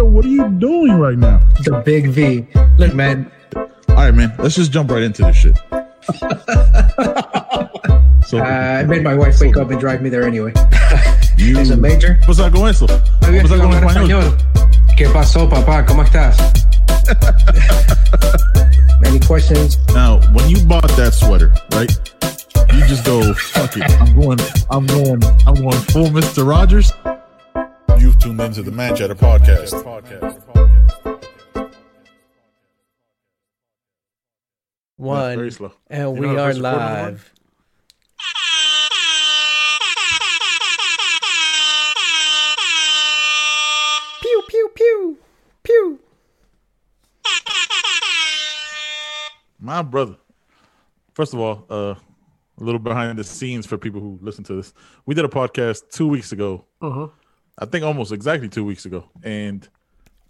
Yo, what are you doing right now? The big V. Look, man. All right, man. Let's just jump right into this shit. so, Uh, I made my wife wake up and drive me there anyway. you, It's a major. Pasa con eso? Oye, Pasa con hablar español? español. ¿Qué pasó, papá? ¿Cómo estás? Any questions? Now, when you bought that sweater, right? You just go, fuck it. I'm going, I'm going, I'm going full Mr. Rogers. You've tuned into the Man Chatter podcast. One, very slow. and You we to are press record on the one? live. Pew pew pew pew. My brother. First of all, uh, a little behind the scenes for people who listen to this. We did a podcast two weeks ago. Uh-huh. I think almost exactly two weeks ago, and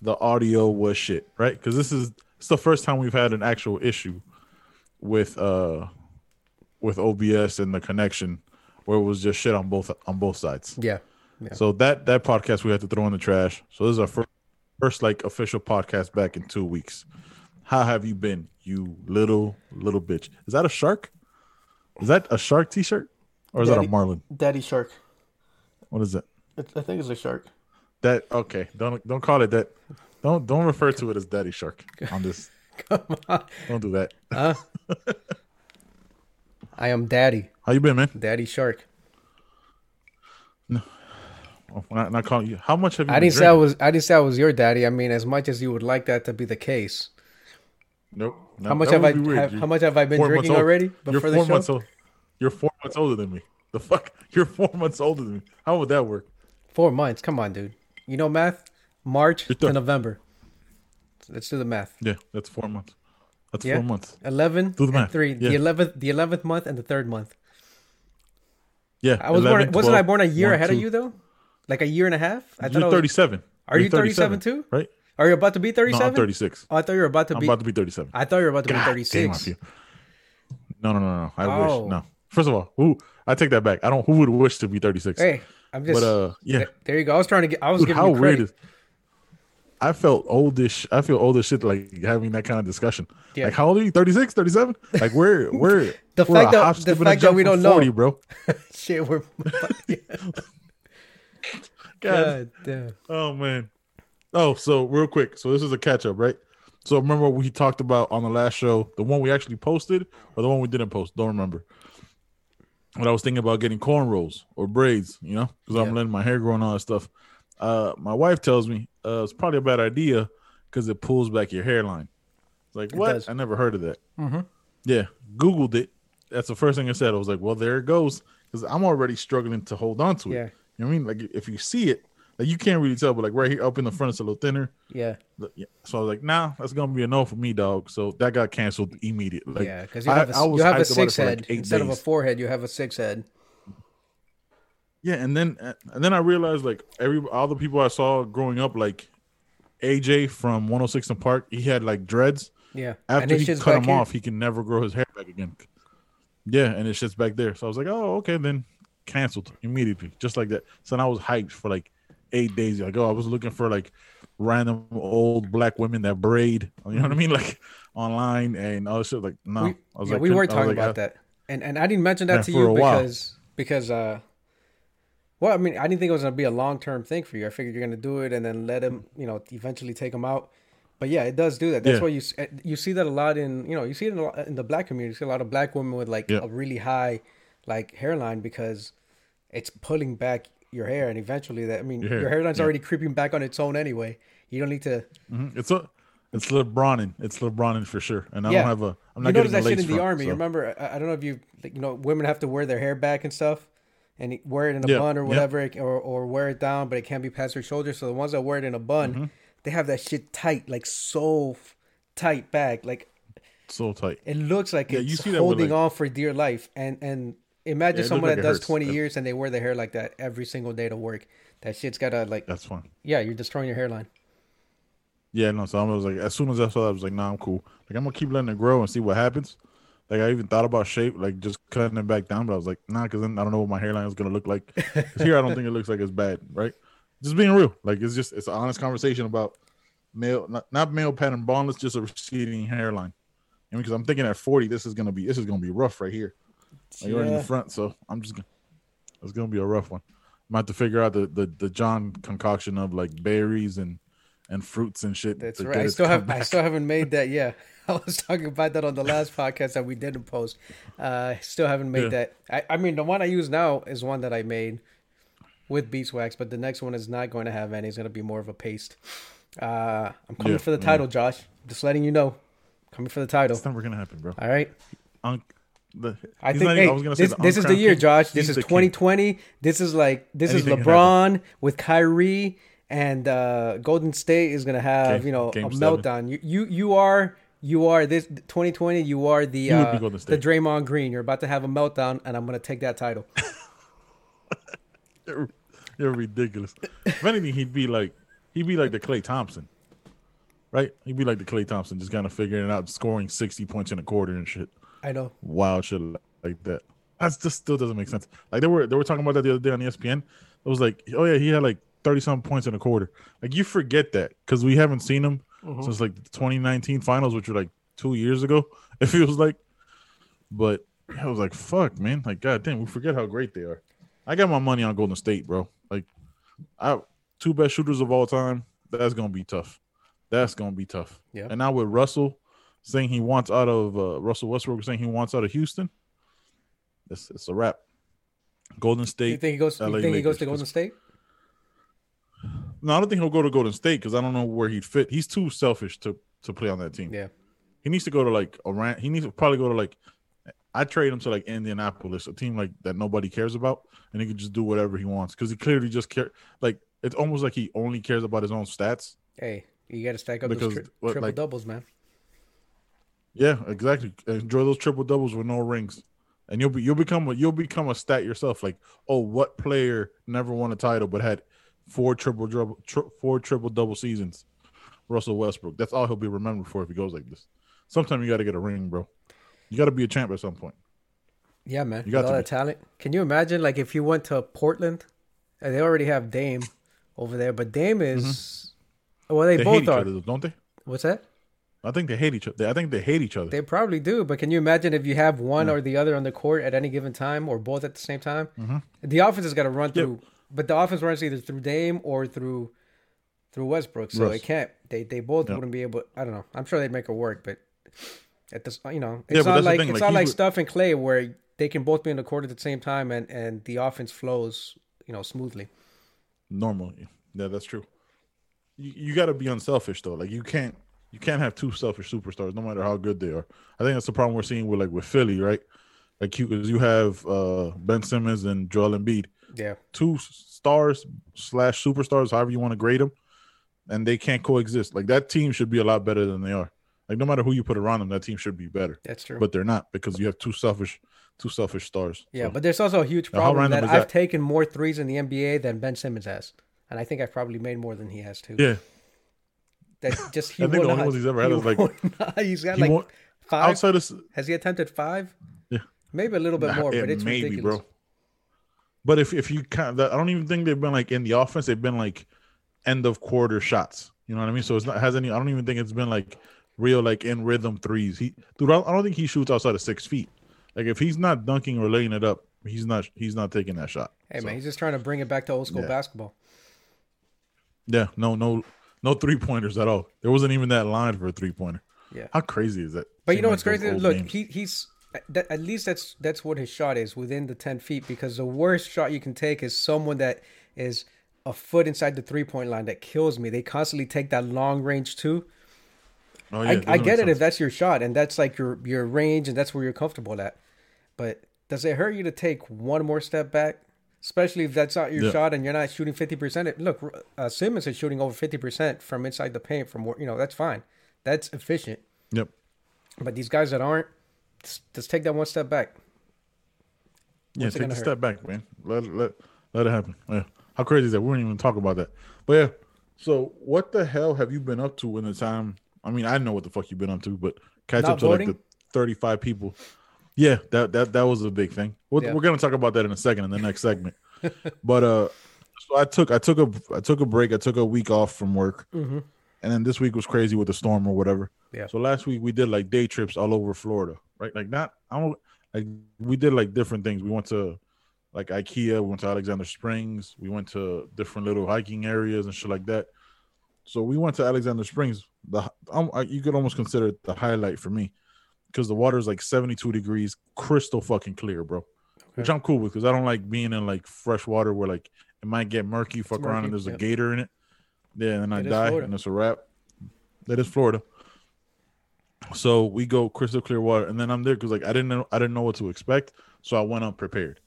the audio was shit, right? Because this is it's the first time we've had an actual issue with uh with OBS and the connection where it was just shit on both on both sides. Yeah. Yeah. So that that podcast we had to throw in the trash. So this is our first, first like official podcast back in two weeks. How have you been, you little little bitch? Is that a shark? Is that a shark T-shirt, or is that a marlin? Daddy shark. What is that? It's, I think it's a shark. That okay? Don't don't call it that. Don't don't refer to it as daddy shark on this. Come on. Don't do that. Huh? I am daddy. How you been, man? Daddy shark. Oh, not, not calling you. How much have you? I been didn't say I was I didn't say I was your daddy. I mean as much as you would like that to be the case. Nope. No, How much have I have, how much have I been drinking already You're four months old. You're four months older than me. The fuck? You're four months older than me. How would that work? Four months. Come on, dude. You know math? March You're to November. Let's do the math. Yeah, that's four months. That's Yeah. four months. Eleven Do the math. three. Yeah. The eleventh the eleventh month and the third month. Yeah. I was 11, born wasn't I born a year one, ahead two. of you though? Like a year and a half? I thought You're was, 37. Are You're you 37 too? Right? Are you about to be No, 37? I'm 36. Oh, I thought you were about to I'm be about to be 37. I thought you were about to God be 36. feel- No, no, no, no. I Oh. wish. No. First of all, who? I take that back. I don't. Who would wish to be 36? Hey, I'm just but uh, yeah. th- there you go. I was trying to get I was Dude, giving how weird is? I felt oldish. I feel old as shit like having that kind of discussion. Yeah. Like, how old are you? 36, 37? Like, where, where? The we're fact that- the skip, and a fact that we don't know. 40, bro. Shit, we're God. God damn. Oh man. Oh, so real quick. So this is a catch up, right? So remember what we talked about on the last show, the one we actually posted or the one we didn't post? Don't remember. But I was thinking about getting cornrows or braids, you know, because I'm letting my hair grow and all that stuff. Uh, my wife tells me uh, it's probably a bad idea because it pulls back your hairline. It's like, what? does. I never heard of that. Mhm. Yeah, Googled it. That's the first thing I said. I was like, well, there it goes. Because I'm already struggling to hold on to it. Yeah. You know what I mean? Like, if you see it, like you can't really tell, but like right here up in the front, it's a little thinner. Yeah. So I was like, nah, that's gonna be a no for me, dog. So that got canceled immediately. Like, yeah, because you have a, you have a six like, head eight instead of a days. four head. You have a six head. Yeah, and then uh, and then I realized like every all the people I saw growing up, like AJ from 106 and Park, he had like dreads. Yeah. After he cut them here. off, he can never grow his hair back again. Yeah, and it's just back there. So I was like, oh, okay, then canceled immediately, just like that. So then I was hyped for like eight days. Like, oh, I was looking for like random old black women that braid. You know what I mean? Like online and all shit. Like, no, we, I was yeah, like, we were talking like, about I- that, and and I didn't mention that to you because because uh, well, I mean, I didn't think it was gonna be a long term thing for you. I figured you're gonna do it and then let him, you know, eventually take him out. But yeah, it does do that. That's Yeah. why you eh, you see that a lot in you know you see it in, a lot, in the black community. You see a lot of black women with like Yeah. a really high like hairline because it's pulling back your hair, and eventually that I mean Your hair, your hairline's yeah. already creeping back on its own anyway. You don't need to. Mhm. It's a, it's LeBronin. It's LeBronin for sure. And I Yeah. don't have a. I'm not you not notice getting that shit in the army. so- Remember, I, I don't know if you like, you know women have to wear their hair back and stuff, and wear it in a Yeah, bun or whatever, or or wear it down, but it can't be past their shoulders. So the ones that wear it in a bun, Mm-hmm. they have that shit tight, like so tight back, like So tight. it looks like Yeah, you it's see that holding like- on for dear life. And and imagine Yeah, someone look that does hurts. twenty That- years and they wear their hair like that every single day to work. That shit's gotta like, That's fine. yeah, you're destroying your hairline. Yeah, no. So I was like, as soon as I saw that, I was like, nah, I'm cool. Like I'm gonna keep letting it grow and see what happens. Like I even thought about shape, like just cutting it back down, but I was like, nah, because then I don't know what my hairline is gonna look like. here I don't think it looks like it's bad, right? just being real. Like it's just it's an honest conversation about male, not, not male pattern baldness, just a receding hairline. I mean, because I'm thinking at 40, this is gonna be this is gonna be rough right here. Like right in the front. So I'm just gonna it's gonna be a rough one. I'm about to figure out the the, the Jon concoction of like berries and and fruits and shit. That's right. I still have I still haven't made that yet. I was talking about that on the last podcast that we didn't post. Uh, I still haven't made Yeah. that. I, I mean, the one I use now is one that I made with beeswax, but the next one is not going to have any. It's going to be more of a paste. Uh, I'm coming Yeah, for the yeah. title, Josh. Just letting you know. Coming for the title. It's never gonna happen, bro. All right. The, I think hey, even- I was gonna say this, this is the year, king. Josh. This He's is the king. 2020. This is like this Anything is LeBron with Kyrie and uh, Golden State is gonna have Game- you know a seven. meltdown. You you you are you are this 2020. You are the You would be uh, the Draymond Green. You're about to have a meltdown, and I'm gonna take that title. You're, you're ridiculous. if anything, he'd be like he'd be like the Klay Thompson, right? He'd be like the Klay Thompson, just kind of figuring it out, scoring sixty points in a quarter and shit, I know. wild shit like that. That just still doesn't make sense. Like they were they were talking about that the other day on ESPN. It was like, oh yeah, he had like thirty something points in a quarter. Like you forget that because we haven't seen him mm-hmm. since like the 2019 finals, which were like two years ago. It feels like, but I was like, fuck, man. Like, god damn, we forget how great they are. I got my money on Golden State, bro. Like, I two best shooters of all time. That's gonna be tough. That's gonna be tough. Yeah. And now with Russell saying he wants out of uh, Russell Westbrook saying he wants out of Houston, it's it's a wrap. Golden State. You think he goes? You think he goes to Golden State? No, I don't think he'll go to Golden State because I don't know where he'd fit. He's too selfish to to play on that team. Yeah. He needs to go to like a rant. He needs to probably go to like I trade him to like Indianapolis, a team like that nobody cares about, and he can just do whatever he wants because he clearly just care. Like it's almost like he only cares about his own stats. Hey, you got to stack up Because those tri- triple like- doubles, man. Yeah, exactly. Enjoy those triple doubles with no rings, and you'll be you'll become a you'll become a stat yourself. Like, oh, what player never won a title but had four triple double tri- four triple double seasons? Russell Westbrook. That's all he'll be remembered for if he goes like this. Sometime you got to get a ring, bro. You got to be a champ at some point. Yeah, man. You got all to that talent. Can you imagine, like, if you went to Portland, and they already have Dame over there, but Dame is, well, they, Mm-hmm. They both are. other, don't they? What's that? I think they hate each other. I think they hate each other. They probably do, but can you imagine if you have one or the other on the court at any given time, or both at the same time? Mm-hmm. The offense has got to run Yeah. through, but the offense runs either through Dame or through through Westbrook. So Russ. it can't. They they both Yeah. wouldn't be able. I don't know. I'm sure they'd make it work, but at this, you know, it's but not that's like it's like, not like would- Steph and Klay where they can both be in the court at the same time and and the offense flows, you know, smoothly. Normally, yeah, that's true. You, you got to be unselfish though. Like you can't you can't have two selfish superstars, no matter how good they are. I think that's the problem we're seeing with like with Philly, right? Like you, you have uh Ben Simmons and Joel Embiid, Yeah, two stars slash superstars, however you want to grade them, and they can't coexist. Like that team should be a lot better than they are. Like no matter who you put around them, that team should be better. that's true. But they're not because you have two selfish, two selfish stars. yeah, So, but there's also a huge problem that I've that? taken more threes in the NBA than Ben Simmons has, and I think I've probably made more than he has too. yeah, That just he I think the only ones he's ever had is, like- he's got he like five. outside of Has he attempted five? Yeah. maybe a little bit Nah, more, it but it's may be, ridiculous. But if if you kind of, I don't even think they've been like in the offense. They've been like end of quarter shots. You know what I mean? So it's not has any. I don't even think it's been like real like in rhythm threes. He dude, I don't, I don't think he shoots outside of six feet. Like if he's not dunking or laying it up, he's not he's not taking that shot. Hey So, man, he's just trying to bring it back to old school Yeah. basketball. yeah, no, no, no three pointers at all. There wasn't even that line for a three pointer. Yeah. How crazy is that? But you know what's crazy? Look, games. he he's that, at least that's that's what his shot is within the ten feet. Because the worst shot you can take is someone that is a foot inside the three point line that kills me. They constantly take that long range too. Oh, yeah, I, I get it sense. if that's your shot and that's like your your range and that's where you're comfortable at. But does it hurt you to take one more step back, especially if that's not your Yeah. shot and you're not shooting fifty percent? Look, uh, Simmons is shooting over fifty percent from inside the paint. From where you know that's fine, that's efficient. Yep. But these guys that aren't, just, just take that one step back. Yeah, What's it take a hurt? step back, man. Let it- let let it happen. Yeah. How crazy is that? We didn't even talk about that. But yeah. So what the hell have you been up to in the time? I mean, I know what the fuck you've been up to, but catch Not up to voting? like the thirty-five people. Yeah, that that that was a big thing. We're, Yeah. we're gonna talk about that in a second in the next segment. but uh, so I took I took a I took a break. I took a week off from work, Mhm. and then this week was crazy with the storm or whatever. Yeah. So last week we did like day trips all over Florida, right? Like not I don't like we did like different things. We went to like IKEA. We went to Alexander Springs. We went to different little hiking areas and shit like that. So we went to Alexander Springs. The um, I- you could almost consider it the highlight for me because the water is like 72 degrees, crystal fucking clear, bro. Which I'm cool with because I don't like being in like fresh water where like it might get murky, fuck around, murky, and there's a gator in it. Yeah, and then I die, Florida. and it's a wrap. That is Florida. So we go crystal clear water, and then I'm there because like I didn't know I didn't know what to expect, so I went unprepared.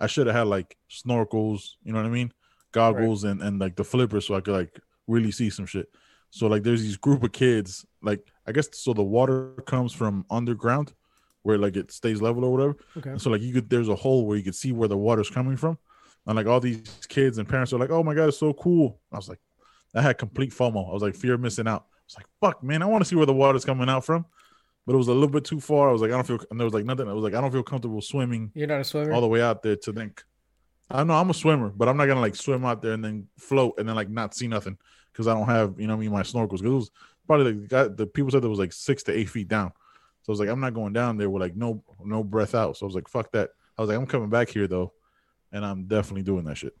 I should have had like snorkels, you know what I mean, goggles, and and like the flippers, so I could like really see some shit. So like there's these group of kids, like I guess so the water comes from underground, where like it stays level or whatever. Okay. And so like you could there's a hole where you could see where the water's coming from. And like all these kids and parents are like, oh my god, it's so cool. I was like, I had complete FOMO. I was like, fear of missing out. I was like, fuck, man, I want to see where the water's coming out from. But it was a little bit too far. I was like, I don't feel and there was like nothing. I was like, I don't feel comfortable swimming You're not a swimmer. all the way out there to think. I know I'm a swimmer, but I'm not gonna like swim out there and then float and then like not see nothing because I don't have, you know, what I mean, my snorkels. Because it was probably like the, guy, the people said it was like six to eight feet down. So I was like, I'm not going down there with like no no breath out. So I was like, fuck that. I was like, I'm coming back here though, and I'm definitely doing that shit.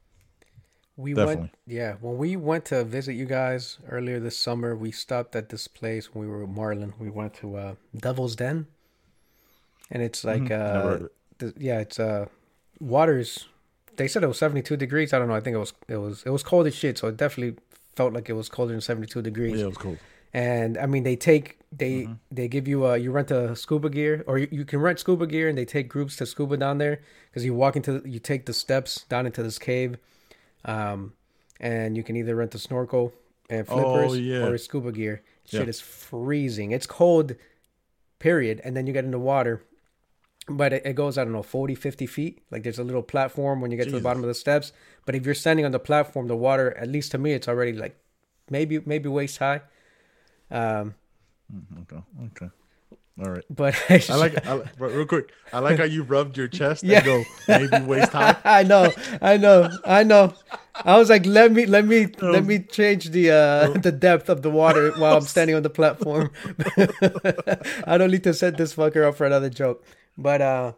we definitely. went, yeah. When we went to visit you guys earlier this summer, we stopped at this place when we were with Marlon. We went to uh, Devil's Den, and it's like, Mhm. Never heard of uh, it. th- yeah, it's uh, waters. They said it was seventy two degrees. I don't know. I think it was it was it was cold as shit. So it definitely felt like it was colder than seventy two degrees. Yeah, it was cool. and I mean they take they Mm-hmm. they give you uh you rent a scuba gear or you, you can rent scuba gear and they take groups to scuba down there because you walk into you take the steps down into this cave, um, and you can either rent a snorkel and flippers Oh, yeah. or a scuba gear. Shit Yeah. is freezing. It's cold, period, and then you get in the water. But it, it goes, I don't know, 40, 50 feet. Like there's a little platform when you get to the bottom of the steps. But if you're standing on the platform, the water, at least to me, it's already like maybe maybe waist high. Um, Mhm, Okay, okay, all right. but I like, I like real quick. I like how you rubbed your chest Yeah. and go maybe waist high. I know, I know, I know. I was like, let me, let me, let me change the uh the depth of the water while I'm standing on the platform. I don't need to set this fucker up for another joke. But uh,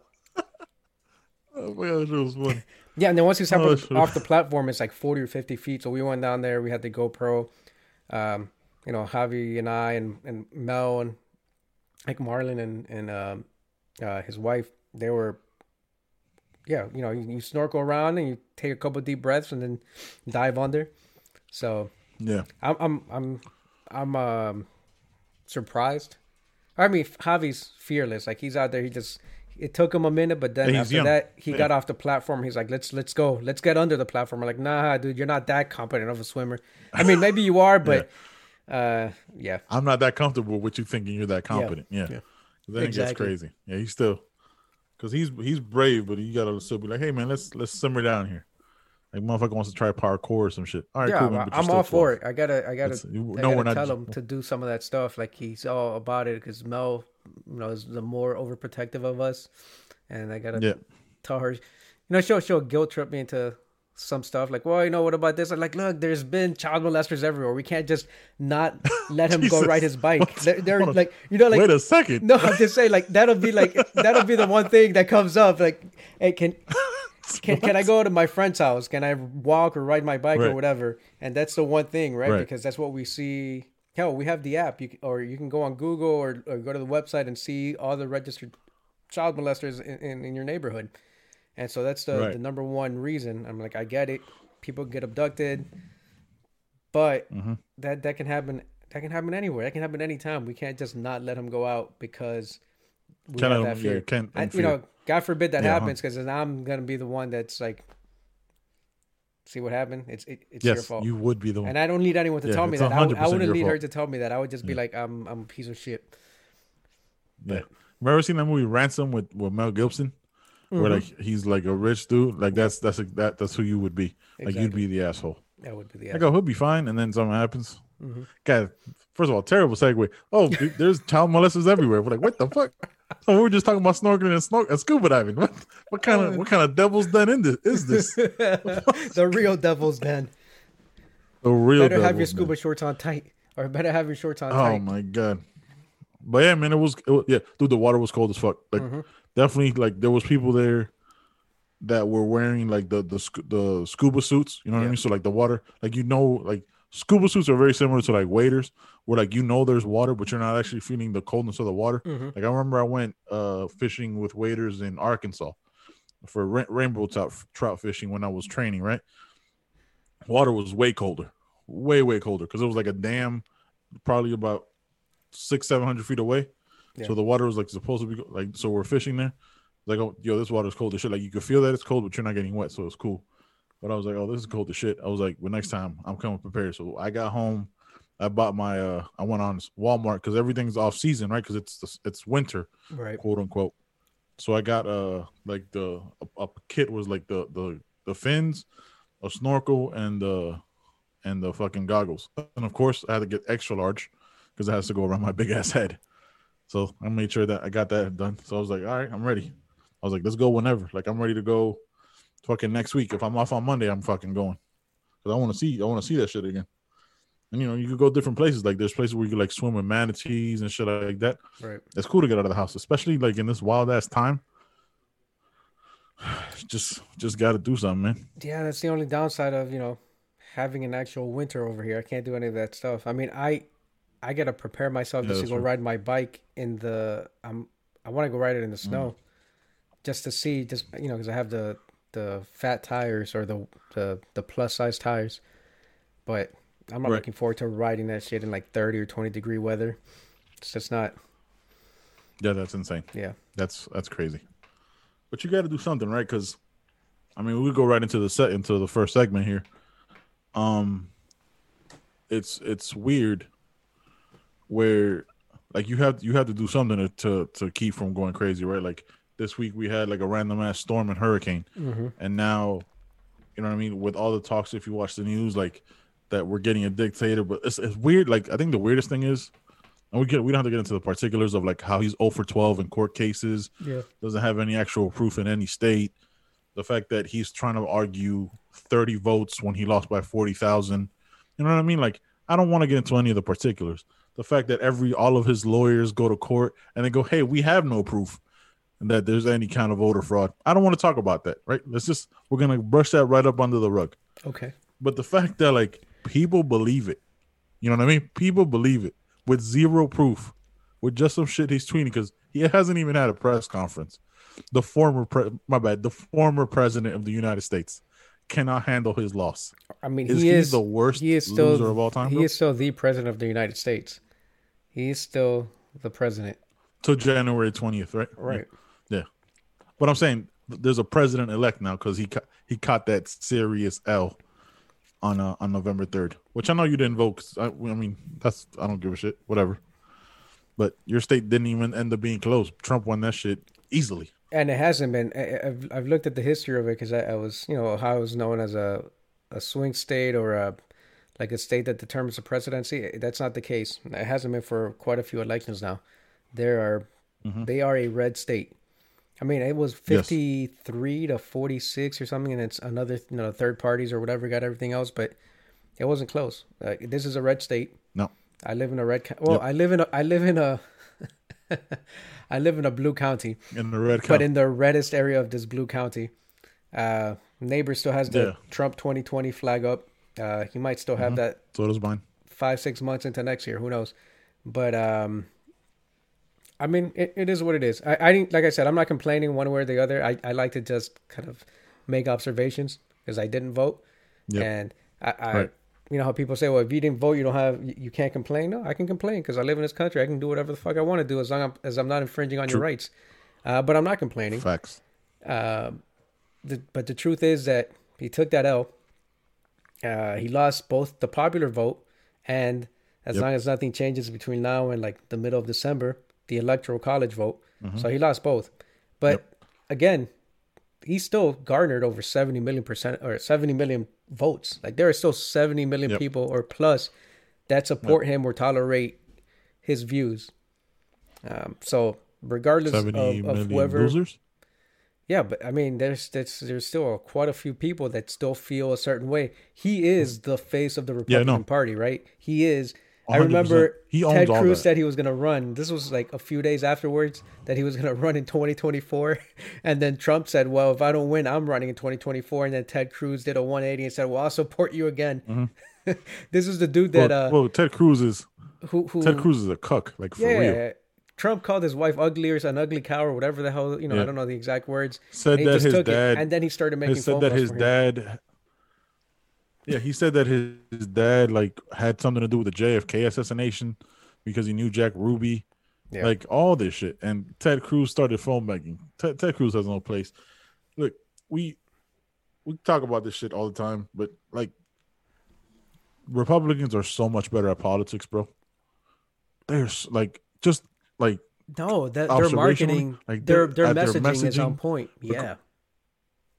Oh my gosh, it was funny. yeah, and then once you step Oh, off- the platform, it's like forty or fifty feet. So we went down there. We had the GoPro. Um, you know, Javi and I and and Mel and like Marlon and and um, uh, his wife. They were. Yeah, you know, you, you snorkel around and you take a couple deep breaths and then dive under. So Yeah, I'm I'm I'm I'm um surprised. I mean, Javi's fearless. Like he's out there. He just it took him a minute, but then he's after young. that, he Yeah. got off the platform. He's like, "Let's let's go. Let's get under the platform." I'm like, "Nah, dude, you're not that competent of a swimmer. I mean, maybe you are, but uh, yeah, I'm not that comfortable with you thinking you're that competent. Yeah, yeah. then it gets crazy. Yeah, he's still because he's he's brave, but you gotta still be like, hey man, let's let's simmer down here. Like motherfucker wants to try parkour or some shit. All right, yeah, cool, man, you're I'm all for it. I gotta I gotta, It's- you- I no, gotta tell him to do some of that stuff. Like he's all about it because Mel, you know, is the more overprotective of us, and I gotta Yeah, tell her, you know, she'll she'll guilt trip me into some stuff like, well, you know, what about this? I'm like, look, there's been child molesters everywhere. We can't just not let him go ride his bike. They're, they're like, you know, like wait a second. no, I'm just saying, like that'll be like that'll be the one thing that comes up. Like, hey, can can, can I go to my friend's house? Can I walk or ride my bike or whatever? And that's the one thing, right? Right. Because that's what we see. Hell, we have the app, you or you can go on Google or, or go to the website and see all the registered child molesters in, in, in your neighborhood. And so that's the, Right. the number one reason. I'm like, I get it. People get abducted, but Mhm. that that can happen. That can happen anywhere. That can happen anytime. We can't just not let them go out because we have I- that fear. yeah, I- you fear. know, God forbid that Yeah, happens because then I'm gonna be the one that's like, see what happened. It's it, it's your fault. you would be the one. and I don't need anyone to Yeah, tell me that. I, I 100% wouldn't need her to tell me that. I would just be like, I'm I'm a piece of shit. Yeah. Remember seeing that movie Ransom with, with Mel Gibson? Mm-hmm. Where like he's like a rich dude. Like that's that's a, that that's who you would be. Like you'd be the asshole. That would be the. Asshole. I go, he'll be fine, and then something happens. Mm-hmm. God, first of all, terrible segue. Oh, dude, there's child molesters everywhere. We're like, what the fuck? So we were just talking about snorkeling and, snor- and scuba diving. What, what kind of what kind of devil's den in this is this? the real devil's den. The real Better have your scuba den. shorts on tight, or better have your shorts on tight. Oh tight. my god! But yeah, man, it was, it was yeah, dude. The water was cold as fuck. Like Mm-hmm. definitely, like there was people there that were wearing like the the the scuba suits. You know what I mean? So like the water, like you know, like scuba suits are very similar to like waders, where like you know there's water, but you're not actually feeling the coldness of the water. Mhm. Like I remember I went uh fishing with waders in Arkansas for ra- rainbow trout trout fishing when I was training. Right, water was way colder, way way colder because it was like a dam, probably about six seven hundred feet away. Yeah. So the water was like supposed to be like so we're fishing there. Like oh yo, this water's cold as shit. Like you could feel that it's cold, but you're not getting wet, so it's cool. But I was like, oh, this is cold as shit. I was like, well, next time I'm coming prepared. So I got home. I bought my uh I went on Walmart because everything's off season, right? Because it's it's winter, Right. quote unquote. So I got uh like the a, a kit was like the the the fins, a snorkel, and the and the fucking goggles. And of course, I had to get extra large because it has to go around my big ass head. So I made sure that I got that done. So I was like, all right, I'm ready. I was like, let's go whenever. Like I'm ready to go. Fucking next week. If I'm off on Monday, I'm fucking going because I want to see. I want to see that shit again. And you know, you could go different places. Like there's places where you could like swim with manatees and shit like that. Right. It's cool to get out of the house, especially like in this wild ass time. Just, just got to do something, man. Yeah, that's the only downside of you know having an actual winter over here. I can't do any of that stuff. I mean, I I gotta prepare myself Yeah, just to go true. ride my bike in the. I'm I want to go ride it in the Mm. snow, just to see, just you know, because I have the the fat tires or the the the plus size tires, but I'm not Right. looking forward to riding that shit in like 30 or 20 degree weather. It's just not. Yeah, that's insane. Yeah. That's that's crazy. But you got to do something, right? Because, I mean, we go right into the set into the first segment here. Um, it's it's weird where like you have you have to do something to to, to keep from going crazy, right? Like this week we had like a random ass storm and hurricane, and now, you know what I mean. With all the talks, if you watch the news, like that we're getting a dictator, but it's, it's weird. Like I think the weirdest thing is and we get we don't have to get into the particulars of like how he's 0 for 12 in court cases, Yeah. doesn't have any actual proof in any state. The fact that he's trying to argue 30 votes when he lost by 40,000. You know what I mean? Like I don't want to get into any of the particulars. The fact that every all of his lawyers go to court and they go, "Hey, we have no proof that there's any kind of voter fraud." I don't want to talk about that, right? Let's just we're going to brush that right up under the rug. Okay. But the fact that like people believe it, you know what I mean? People believe it with zero proof, with just some shit he's tweeting because he hasn't even had a press conference. The former, pre- my bad, the former president of the United States cannot handle his loss. I mean, Is he he is the worst He is still loser of all time, He bro? is still the president of the United States. He is still the president. Till January twentieth, right? Right. Yeah. But I'm saying there's a president elect now because he ca- he caught that serious L on uh, on November third, which I know you didn't vote. 'cause I, I mean, that's I don't give a shit. Whatever. But your state didn't even end up being close. Trump won that shit easily. And it hasn't been. I- I've I've looked at the history of it because I, I was, you know, Ohio is known as a a swing state or a like a state that determines the presidency. That's not the case. It hasn't been for quite a few elections now. There are they are a red state. I mean, it was Mm-hmm. Yes. fifty three to forty six or something, and it's another you know third parties or whatever got everything else, but it wasn't close. Uh, this is a red state. No. I live in a red. co- Well, Yep. I live in a. I live in a. I live in a blue county, In the red County. but in the reddest area of this blue county. Uh, neighbor still has the Yeah. Trump 2020 flag up. Uh, he might still have that so does mine. five six months into next year. Who knows? But um, I mean, it, it is what it is. I, I like I said. I'm not complaining one way or the other. I, I like to just kind of make observations because I didn't vote, Yep. and I, I Right. you know how people say, well, if you didn't vote, you don't have you, can't complain. No, I can complain because I live in this country. I can do whatever the fuck I want to do as long as I'm not infringing on your rights. Uh, but I'm not complaining. Facts. Um, the, but the truth is that he took that L. Uh, he lost both the popular vote and as Yep. long as nothing changes between now and like the middle of December, the electoral college vote. So he lost both. But again, he still garnered over 70 million percent or 70 million votes. Like there are still 70 million Yep. people or plus that support him or tolerate his views. Um, so regardless of, of whoever. losers. Yeah, but I mean, there's there's there's still quite a few people that still feel a certain way. He is the face of the Republican no. Party, right? He is. I 100%. remember He Ted Cruz said he was going to run. This was like a few days afterwards that he was going to run in 2024, and then Trump said, "Well, if I don't win, I'm running in 2024." And then Ted Cruz did a 180 and said, "Well, I'll support you again." this is the dude that well, uh, well, Ted Cruz is who who Ted Cruz is a cuck, like for yeah, real. Trump called his wife ugly or an ugly cow or whatever the hell you know. I don't know the exact words. Said that his took it, dad- and then he started making said that his dad. Yeah, he said that his, his dad like had something to do with the JFK assassination because he knew Jack Ruby, Yeah. like all this shit. And Ted Cruz started phone begging. Ted, Ted Cruz has no place. Look, we we talk about this shit all the time, but like Republicans are so much better at politics, bro. They're like just like No, that their observationally, marketing, like, their their- their at their messaging, is on point. Yeah.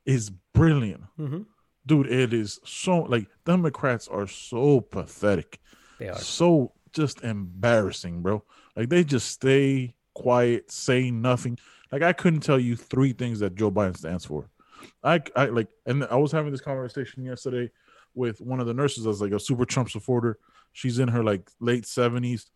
is brilliant. hmm dude it is so like democrats are so pathetic. They are. so just embarrassing bro. Like they just stay quiet say nothing. Like i couldn't tell you three things that joe biden stands for. I i like and i was having this conversation yesterday with one of the nurses that's like a super trump supporter. She's in her like late 70s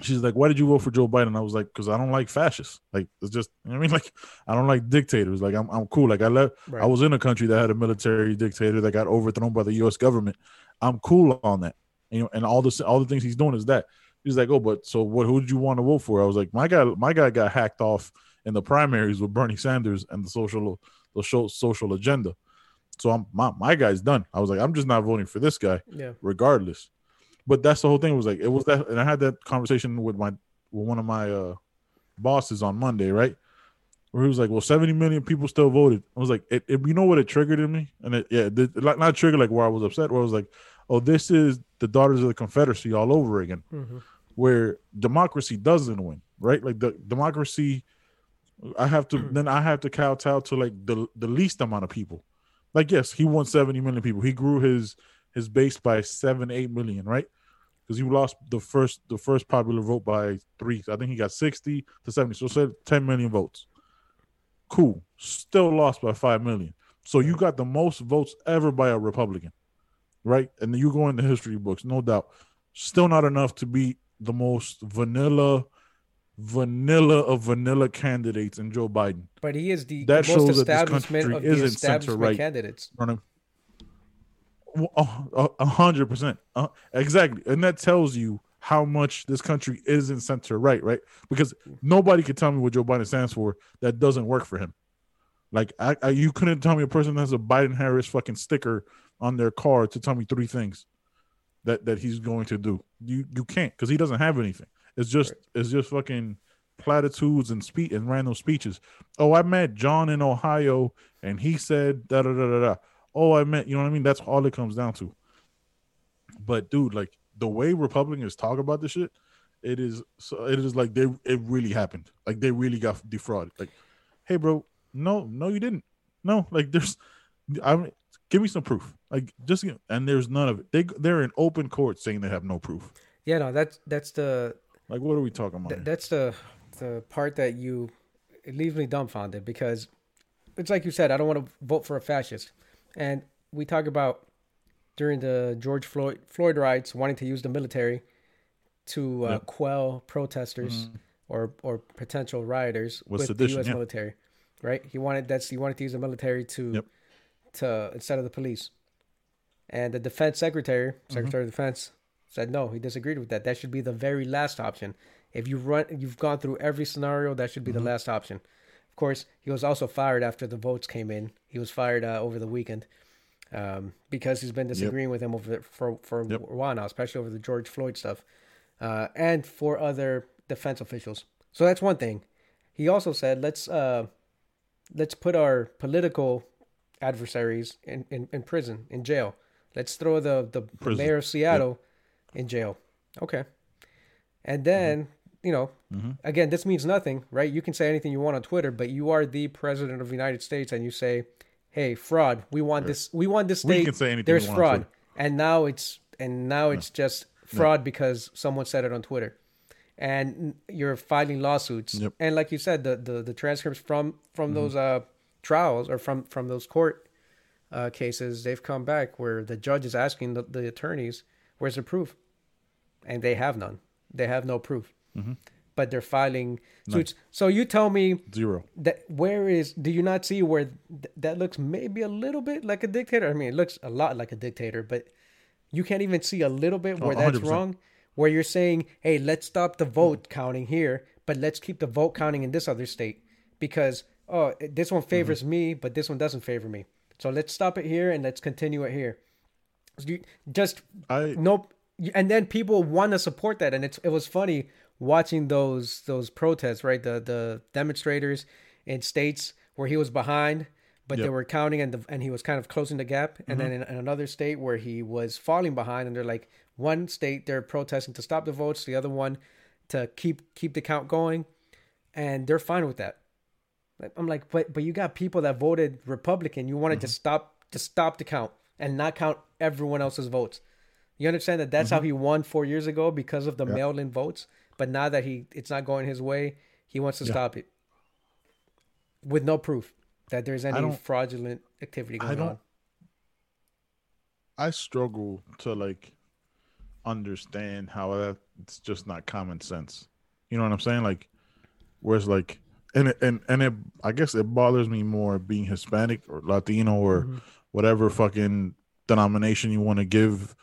she's like why did you vote for joe biden i was like because i don't like fascists like it's just you know what i mean like i don't like dictators like i'm, I'm cool like i left Right. I was in a country that had a military dictator that got overthrown by the U.S. government. I'm cool on that. You know, and all the all the things he's doing is that he's like, oh, but so what? Who did you want to vote for? I was like, my guy, my guy got hacked off in the primaries with Bernie Sanders and the social the show, social agenda. So I'm my my guy's done. I was like, I'm just not voting for this guy Yeah. regardless. But that's the whole thing. It Was like it was that, and I had that conversation with my with one of my uh bosses on Monday, right? Where he was like, "Well, seventy million people still voted." I was like, it, it- "You know what it triggered in me?" And it, yeah, it, like not triggered like where I was upset. Where I was like, "Oh, this is the Daughters of the Confederacy all over again." hmm where democracy doesn't win, right? Like the democracy, I have to then I have to kowtow to like the the least amount of people. Like yes, he won seventy million people. He grew his his base by seven eight million, right? Because he lost the first the first popular vote by three. I think he got sixty to seventy, so said ten million votes. Cool, still lost by five million. So you got the most votes ever by a Republican, right? And you go in the history books, no doubt. Still not enough to beat the most vanilla, vanilla of vanilla candidates in Joe Biden. But he is the, That most shows that this establishment country of the isn't establishment candidates. Running a a- hundred percent, Uh, exactly, and that tells you how much this country isn't center right, right? Because nobody could tell me what Joe Biden stands for that doesn't work for him. Like I, I you couldn't tell me a person that has a Biden Harris fucking sticker on their car to tell me three things that that he's going to do. You you can't because he doesn't have anything. It's just it's just fucking platitudes and speech and random speeches. Oh, I met John in Ohio and he said da da da da da. Oh, I meant, you know what I mean. That's all it comes down to. But dude, like the way Republicans talk about this shit, it is so it is like they it really happened. Like they really got defrauded. Like, hey, bro, no, no, you didn't. No, like there's, I mean, give me some proof. Like just and there's none of it. They they're in open court saying they have no proof. Yeah, no, that's that's the Like what are we talking about? th- that's the the part that you it leaves me dumbfounded because it's like you said, I don't want to vote for a fascist, and we talk about during the George Floyd Floyd riots wanting to use the military to uh, Yep. quell protesters mm-hmm. or or potential rioters With with, sedition, the U.S. yeah. military, right? He wanted that's he wanted to use the military to Yep. to instead of the police, and the defense secretary, mm-hmm. Secretary of Defense, said no. He disagreed with that. That should be the very last option. If you run, you've gone through every scenario. That should be the mm-hmm. last option. Of course, he was also fired after the votes came in. He was fired uh, over the weekend um, because he's been disagreeing with him over for for Yep. a while now, especially over the George Floyd stuff, uh, and for other defense officials. So that's one thing. He also said, let's uh, let's put our political adversaries in, in, in prison, in jail. Let's throw the, the, Prison. mayor of Seattle in jail. Okay. And then, you know, Mhm. again, this means nothing, right? You can say anything you want on Twitter, but you are the president of the United States and you say, hey, fraud, we want this, we want this We state. can say anything There's we fraud. And now it's, and now it's just fraud because someone said it on Twitter. and you're filing lawsuits. Yep. And like you said, the the, the transcripts from from those uh trials or from from those court uh, cases, they've come back where the judge is asking the, the attorneys, "Where's the proof?" And they have none. They have no proof. But they're filing suits. So you tell me Zero. that where is? Do you not see where th- that looks maybe a little bit like a dictator? I mean, it looks a lot like a dictator, but you can't even see a little bit where Oh, that's 100%. wrong. Where you're saying, "Hey, let's stop the vote counting here, but let's keep the vote counting in this other state because oh, this one favors Mm-hmm. me, but this one doesn't favor me. So let's stop it here and let's continue it here." You just I nope. And then people want to support that, and it's it was funny watching those those protests, right? The the demonstrators in states where he was behind, but they were counting, and the, and he was kind of closing the gap. And then mm-hmm. in, in another state where he was falling behind, and they're like one state they're protesting to stop the votes, the other one to keep keep the count going, and they're fine with that. I'm like, but but you got people that voted Republican. You wanted to mm-hmm. stop to stop the count and not count everyone else's votes. You understand that that's how mm-hmm. he won four years ago because of the mail-in votes. But now that he it's not going his way, he wants to stop it with no proof that there's any fraudulent activity going don't- on. I struggle to like understand how that it's just not common sense. You know what I'm saying? Like, whereas like, and it, and and it, I guess it bothers me more being Hispanic or Latino or mm-hmm. whatever fucking denomination you want to give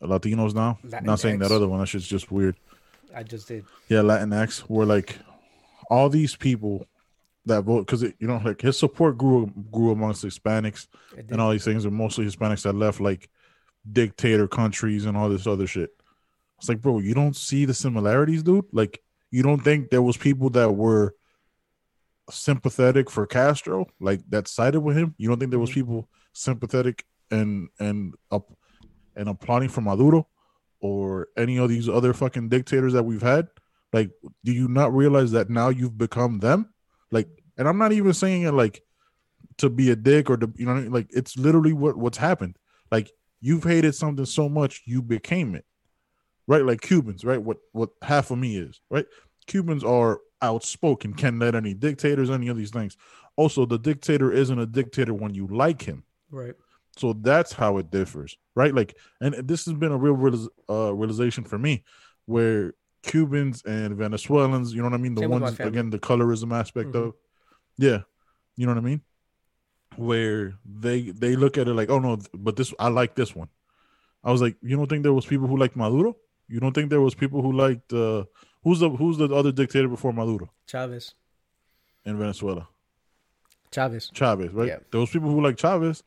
Latinos now. Not saying that other one. That shit's just weird. I just did. Yeah, Latinx. Where like all these people that vote because you know like his support grew grew amongst Hispanics and all these things are mostly Hispanics that left like dictator countries and all this other shit. It's like, bro, you don't see the similarities, dude. Like, you don't think there was people that were sympathetic for Castro, like that sided with him. You don't think there was mm-hmm. people sympathetic and and up and applauding for Maduro or any of these other fucking dictators that we've had. Like, do you not realize that now you've become them? Like, and I'm not even saying it like to be a dick or to you know like it's literally what what's happened. Like you've hated something so much you became it. Right? Like Cubans, right? What what half of me is, right? Cubans are outspoken, can't let any dictators, any of these things. Also, the dictator isn't a dictator when you like him. Right. So that's how it differs, right? Like, and this has been a real uh, realization for me, where Cubans and Venezuelans, you know what I mean, the Same ones again, the colorism aspect Mhm. of, yeah, you know what I mean, where they they look at it like, oh no, but this I like this one. I was like, you don't think there was people who liked Maduro? You don't think there was people who liked uh, who's the who's the other dictator before Maduro Chavez. in Venezuela? Chavez. Chavez, right? Yeah. There was people who like Chavez.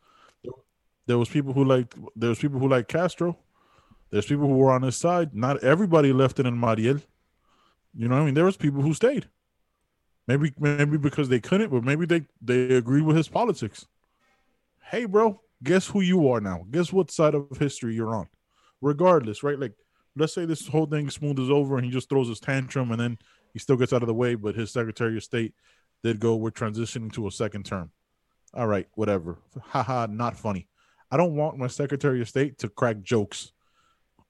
There was people who like there was people who like Castro. There's people who were on his side. Not everybody left it in Mariel. You know what I mean? There was people who stayed. Maybe maybe because they couldn't, but maybe they they agreed with his politics. Hey, bro, guess who you are now? Guess what side of history you're on? Regardless, right? Like, let's say this whole thing smooth is over and he just throws his tantrum and then he still gets out of the way, but his Secretary of State did go, we're transitioning to a second term. All right, whatever. Haha, not funny. I don't want my Secretary of State to crack jokes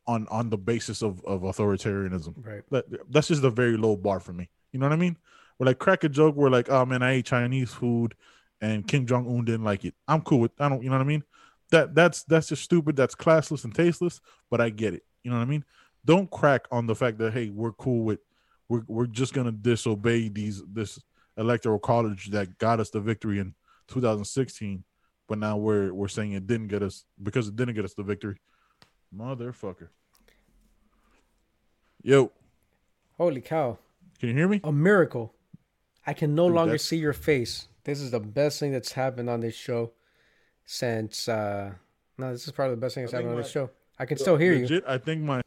on on the basis of, of authoritarianism. Right. That, that's just a very low bar for me. You know what I mean? We're like crack a joke We're like, oh man, I ate Chinese food and Kim Jong Un didn't like it. I'm cool with I don't you know what I mean? That that's that's just stupid, that's classless and tasteless, but I get it. You know what I mean? Don't crack on the fact that hey, we're cool with we're we're just gonna disobey these this electoral college that got us the victory in 2016, but now we're we're saying it didn't get us because it didn't get us the victory. Motherfucker. Yo, Holy cow. can you hear me? A miracle. I can no Dude, longer that's- see your face. This is the best thing that's happened on this show since uh no, this is probably the best thing that's I happened think on this show. I can still hear you. I think my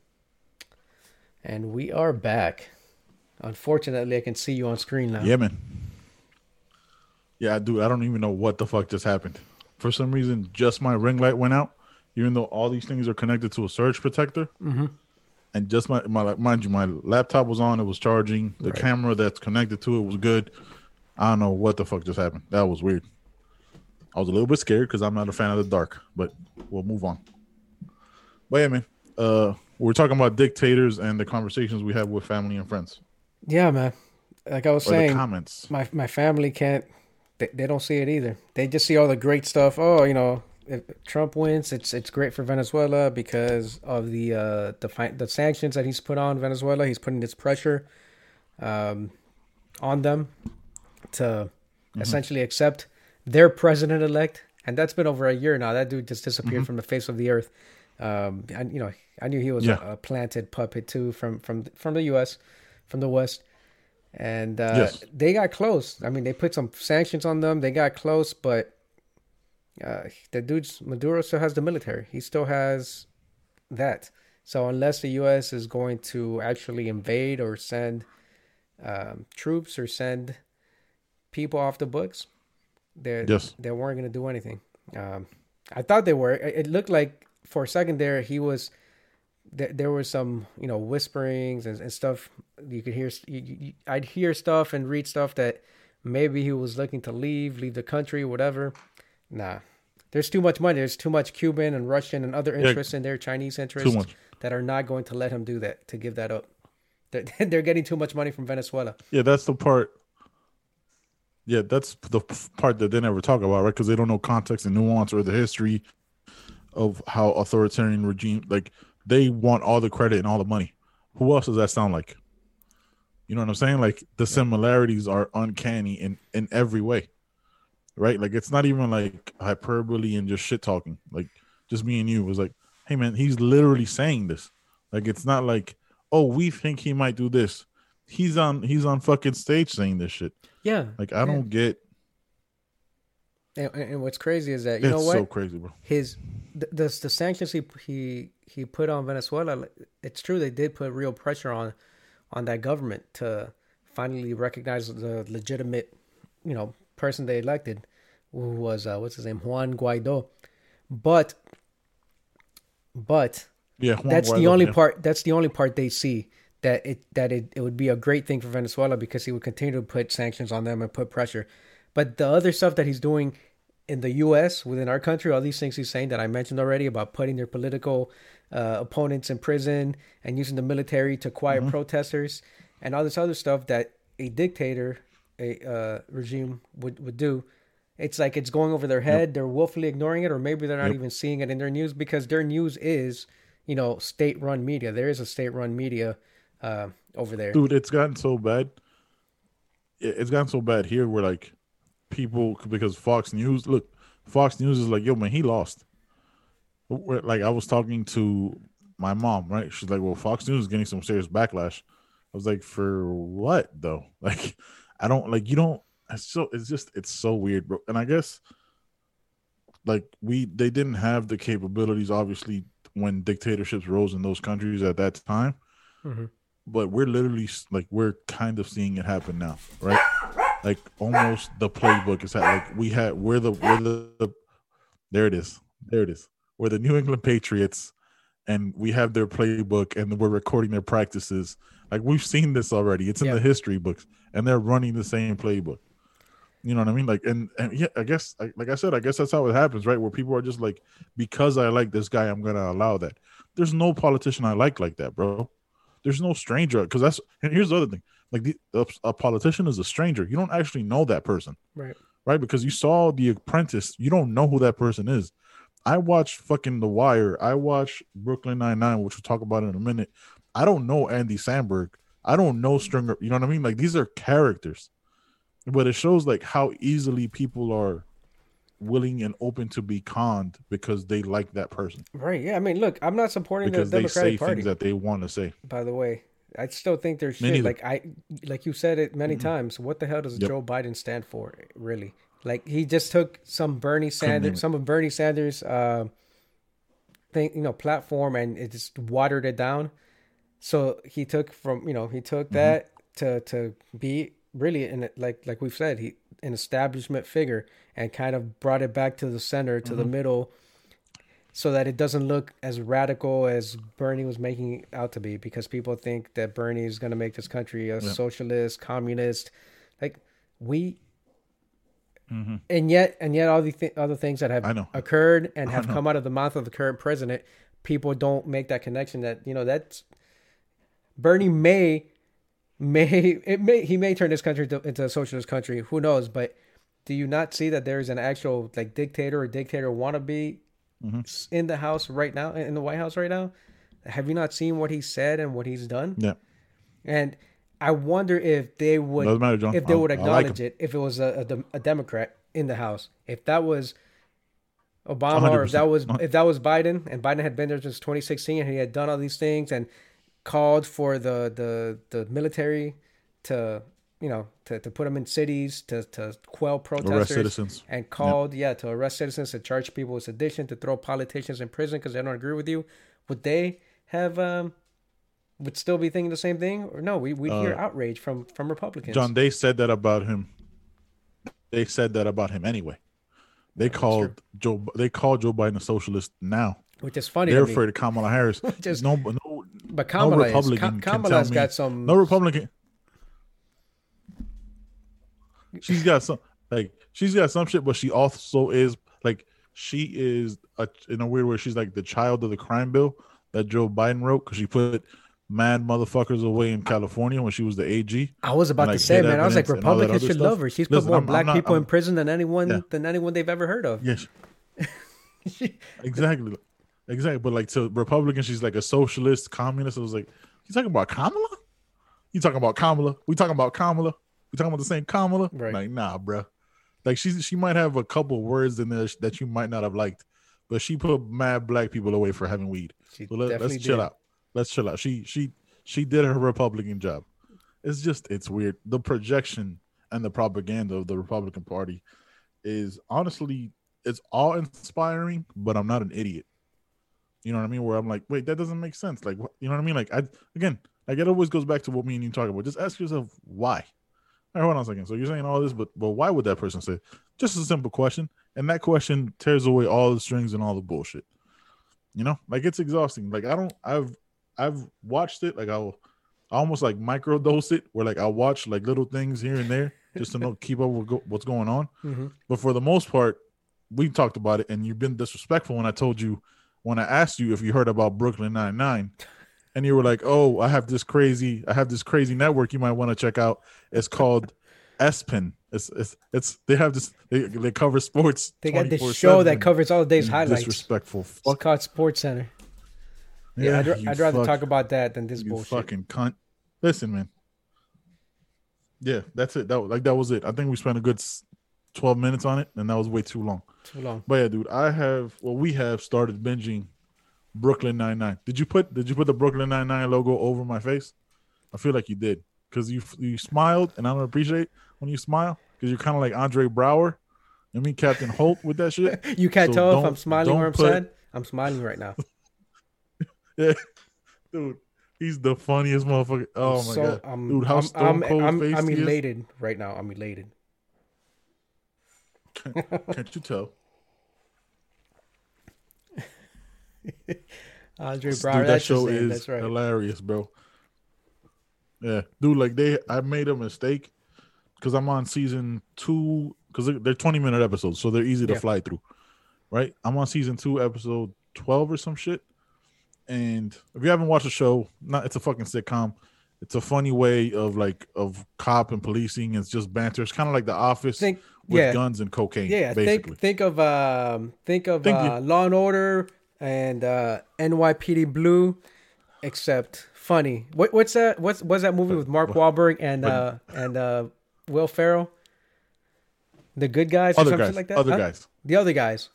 And we are back. Unfortunately, I can see you on screen now. yeah, man. Yeah, dude. I don't even know what the fuck just happened. For some reason, just my ring light went out, even though all these things are connected to a surge protector. Mm-hmm. And just my my mind you, my laptop was on. It was charging. The Right. camera that's connected to it was good. I don't know what the fuck just happened. That was weird. I was a little bit scared because I'm not a fan of the dark, but we'll move on. But yeah, man. Uh, We're talking about dictators and the conversations we have with family and friends, Yeah, man. Like I was or saying, comments. my my family can't. They, they don't see it either. They just see all the great stuff. Oh, you know, if Trump wins, it's it's great for Venezuela because of the uh the fi- the sanctions that he's put on Venezuela. He's putting this pressure um on them to essentially accept their president elect, and that's been over a year now. That dude just disappeared from the face of the earth. Um, and you know, I knew he was Yeah. a, a planted puppet too from from from the U.S. from the West, and uh, Yes. they got close. I mean, they put some sanctions on them. They got close, but uh, the dude's Maduro still has the military. He still has that. So unless the U.S. is going to actually invade or send um, troops or send people off the books, they Yes. they weren't going to do anything. Um, I thought they were. It it looked like for a second there he was. There, there was some, you know, whisperings and, and stuff. You could hear. You, you, I'd hear stuff and read stuff that maybe he was looking to leave, leave the country, whatever. Nah, there's too much money. There's too much Cuban and Russian and other Yeah. interests in there, Chinese interests that are not going to let him do that, to give that up. They're, they're getting too much money from Venezuela. Yeah, that's the part. Yeah, that's the part that they never talk about, right? Because they don't know context and nuance or the history of how authoritarian regime. Like they want all the credit and all the money. Who else does that sound like? You know what I'm saying? Like the similarities are uncanny in in every way, right? Like it's not even like hyperbole and just shit talking. Like just me and you was like, hey man, he's literally saying this. Like it's not like, oh, we think he might do this. He's on he's on fucking stage saying this shit. Yeah. Like I yeah. don't get. And, and what's crazy is that you it's know what so crazy, bro. his the, the the sanctions he he he put on Venezuela. It's true they did put real pressure on on that government to finally recognize the legitimate, you know, person they elected, who was uh, what's his name Juan Guaido, but but Yeah, Juan that's the only yeah. part that's the only part they see that it that it, it would be a great thing for Venezuela because he would continue to put sanctions on them and put pressure. But the other stuff that he's doing in the US within our country, all these things he's saying that I mentioned already about putting their political uh, opponents in prison and using the military to quiet Mm-hmm. protesters and all this other stuff that a dictator a uh, regime would, would do. It's like it's going over their head. They're willfully ignoring it or maybe they're not Yep. even seeing it in their news because their news is you know state run media. There is a state run media uh, over there. Dude it's gotten so bad. It's gotten so bad here We're like people because fox news look fox news is like yo man he lost. Like i was talking to my mom right? She's like well fox news is getting some serious backlash. I was like for what though? Like i don't like you don't it's so it's just it's so weird bro. And i guess like we they didn't have the capabilities obviously when dictatorships rose in those countries at that time. Mhm. but we're literally like we're kind of seeing it happen now, right? Like almost the playbook is ha- like we had we're the we're the, the there it is there it is we're the New England Patriots, and we have their playbook and we're recording their practices. Like we've seen this already. It's in Yeah. the history books, and they're running the same playbook. You know what I mean? Like, and, and yeah, I guess, like, like I said, I guess that's how it happens, right? Where people are just like, because I like this guy, I'm gonna allow that. There's no politician I like like that, bro. There's no stranger because that's and here's the other thing. Like the, a, a politician is a stranger. You don't actually know that person, right right? Because you saw The Apprentice. You don't know who that person is. I watched fucking The Wire. I watched Brooklyn Nine Nine, which we'll talk about in a minute. I don't know Andy Samberg. I don't know Stringer. You know what I mean? Like these are characters, but it shows like how easily people are willing and open to be conned because they like that person right yeah i mean look i'm not supporting because the they say party things that they want to say. by the way i still think there's shit like i like you said it many times what the hell does Yep. joe biden stand for really like he just took some bernie sanders some of bernie sanders uh thing you know platform and it just watered it down so he took from you know he Mm-hmm. took that to to be really in it like like we've said he an establishment figure and kind of brought it back to the center to the Mm-hmm. middle so that it doesn't look as radical as Bernie was making it out to be because people think that Bernie is going to make this country a socialist communist like we and yet and yet all the th- other things that Mm-hmm. Have occurred and have come out of the mouth of the current president people don't make that connection that you know that's Bernie may may it may he may turn this country to, into a socialist country. Who knows? But do you not see that there is an actual like dictator or dictator wannabe Mm-hmm. in the house right now in the White House right now? Have you not seen what he said and what he's done? Yeah. And I wonder if they would Doesn't matter, John. if they I- would I like acknowledge it if it was a, a, a Democrat in the House. If that was Obama or if that was if that was Biden and Biden had been there since 2016 and he had done all these things and called for the the the military to you know to, to put them in cities to to quell protesters citizens. and called yeah to arrest citizens to charge people with sedition to throw politicians in prison because they don't agree with you would they have um would still be thinking the same thing or no we we hear outrage from from republicans Uh, John, they said that about him. They said that about him anyway. They called Joe. They called Joe Biden a socialist. Now which is funny they're to me. afraid of Kamala Harris. Just- no, no, but no Kamala is, Republican Ka- can tell Kamala's me- got some No Republican. She's got some like she's got some shit, but she also is like she is a, in a weird way. She's like the child of the crime bill that Joe Biden wrote because she put mad motherfuckers away in California when she was the AG. I was about and, to say, man. I was like, evidence and all that Republicans should stuff. love her. She's put Listen, more I'm- I'm black not- people I'm- in prison than anyone Yeah. than anyone they've ever heard of. Yes. exactly. Exactly. But like to Republicans, she's like a socialist, communist. It was like, you talking about Kamala? You talking about Kamala? We talking about Kamala? We talking about the same Kamala? Right. Like, nah, bruh. Like she's she might have a couple words in there that you might not have liked, but she put mad black people away for having weed. She So let, us chill out. Let's chill out. She she she did her Republican job. It's just it's weird. The projection and the propaganda of the Republican Party is honestly it's all inspiring, but I'm not an idiot. You know what I mean? Where I'm like, wait, that doesn't make sense. Like, you know what I mean? Like, I again, like it always goes back to what me and you talk about. Just ask yourself why. All right, hold on a second. So you're saying all this, but but why would that person say? Just a simple question, and that question tears away all the strings and all the bullshit. You know, like it's exhausting. Like I don't, I've I've watched it. Like I'll I almost like microdose it, where like I watch like little things here and there just to know keep up with go, what's going on. Mhm. But for the most part, we talked about it, and you've been disrespectful when I told you when I asked you if you heard about Brooklyn Nine Nine, and you were like, "Oh, I have this crazy, I have this crazy network you might want to check out. It's called ESPN. It's it's it's they have this they, they cover sports. They got this show that covers all the day's highlights. Disrespectful. It's Fuck called Sports Center. Yeah, I'd, I'd rather fuck- talk about that than this bullshit. fucking cunt. Listen, man. Yeah, that's it. That was, like that was it. I think we spent a good twelve minutes on it, and that was way too long. Too long. But yeah, dude, I have well, we have started binging Brooklyn Nine Nine. Did you put Did you put the Brooklyn Nine Nine logo over my face? I feel like you did because you you smiled, and I don't appreciate when you smile because you're kind of like Andre Braugher. I mean, Captain Holt with that shit. You can't So tell if I'm smiling or I'm put- sad. I'm smiling right now. Yeah, dude, he's the funniest motherfucker. Oh my so god, I'm, dude, how I'm, stone I'm, I'm, I'm elated right now. I'm elated. Can't you tell? Andre Dude, that show is That's right. hilarious, bro. Yeah, dude, like they, I made a mistake because I'm on season two because they're, they're 20 minute episodes, so they're easy to Yeah. fly through. Right, I'm on season two, episode 12 or some shit. And if you haven't watched the show, not it's a fucking sitcom. It's a funny way of like of cop and policing. It's just banter. It's kind of like The Office Think, with yeah, guns and cocaine. yeah. basically. Think, think of, um, think of Think uh, you- Law and Order and uh, NYPD Blue, except funny. What, what's that? What's what's that movie with Mark Wahlberg and uh, and uh, Will Ferrell? The good guys or other something guys, like that. other Huh? guys. The other guys.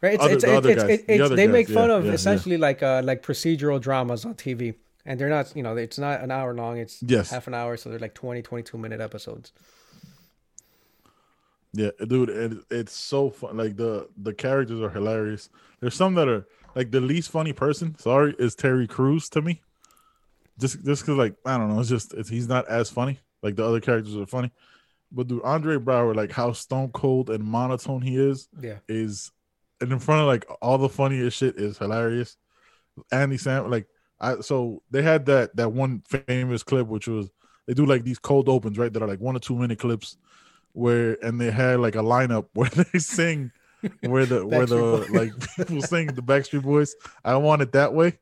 Right, it's, Other- it's, the it's, other it's, guys. it's, The it's- other they guys. make fun Yeah, of yeah, yeah. essentially like uh like procedural dramas on TV, and they're not you know it's not an hour long. It's Yes. half an hour, so they're like 20, 22 minute episodes. Yeah, dude, it, it's so fun. Like the the characters are hilarious. There's some that are like the least funny person. Sorry, is Terry Crews to me. Just just because like I don't know, it's just it's, he's not as funny. Like the other characters are funny, but dude, Andre Braugher, like how stone cold and monotone he is, Yeah, is and in front of like all the funniest shit is hilarious. Andy Sam, like I so they had that that one famous clip which was they do like these cold opens right that are like one or two minute clips where and they had like a lineup where they sing where the where the Boys. like people sing the Backstreet Boys. I want it that way,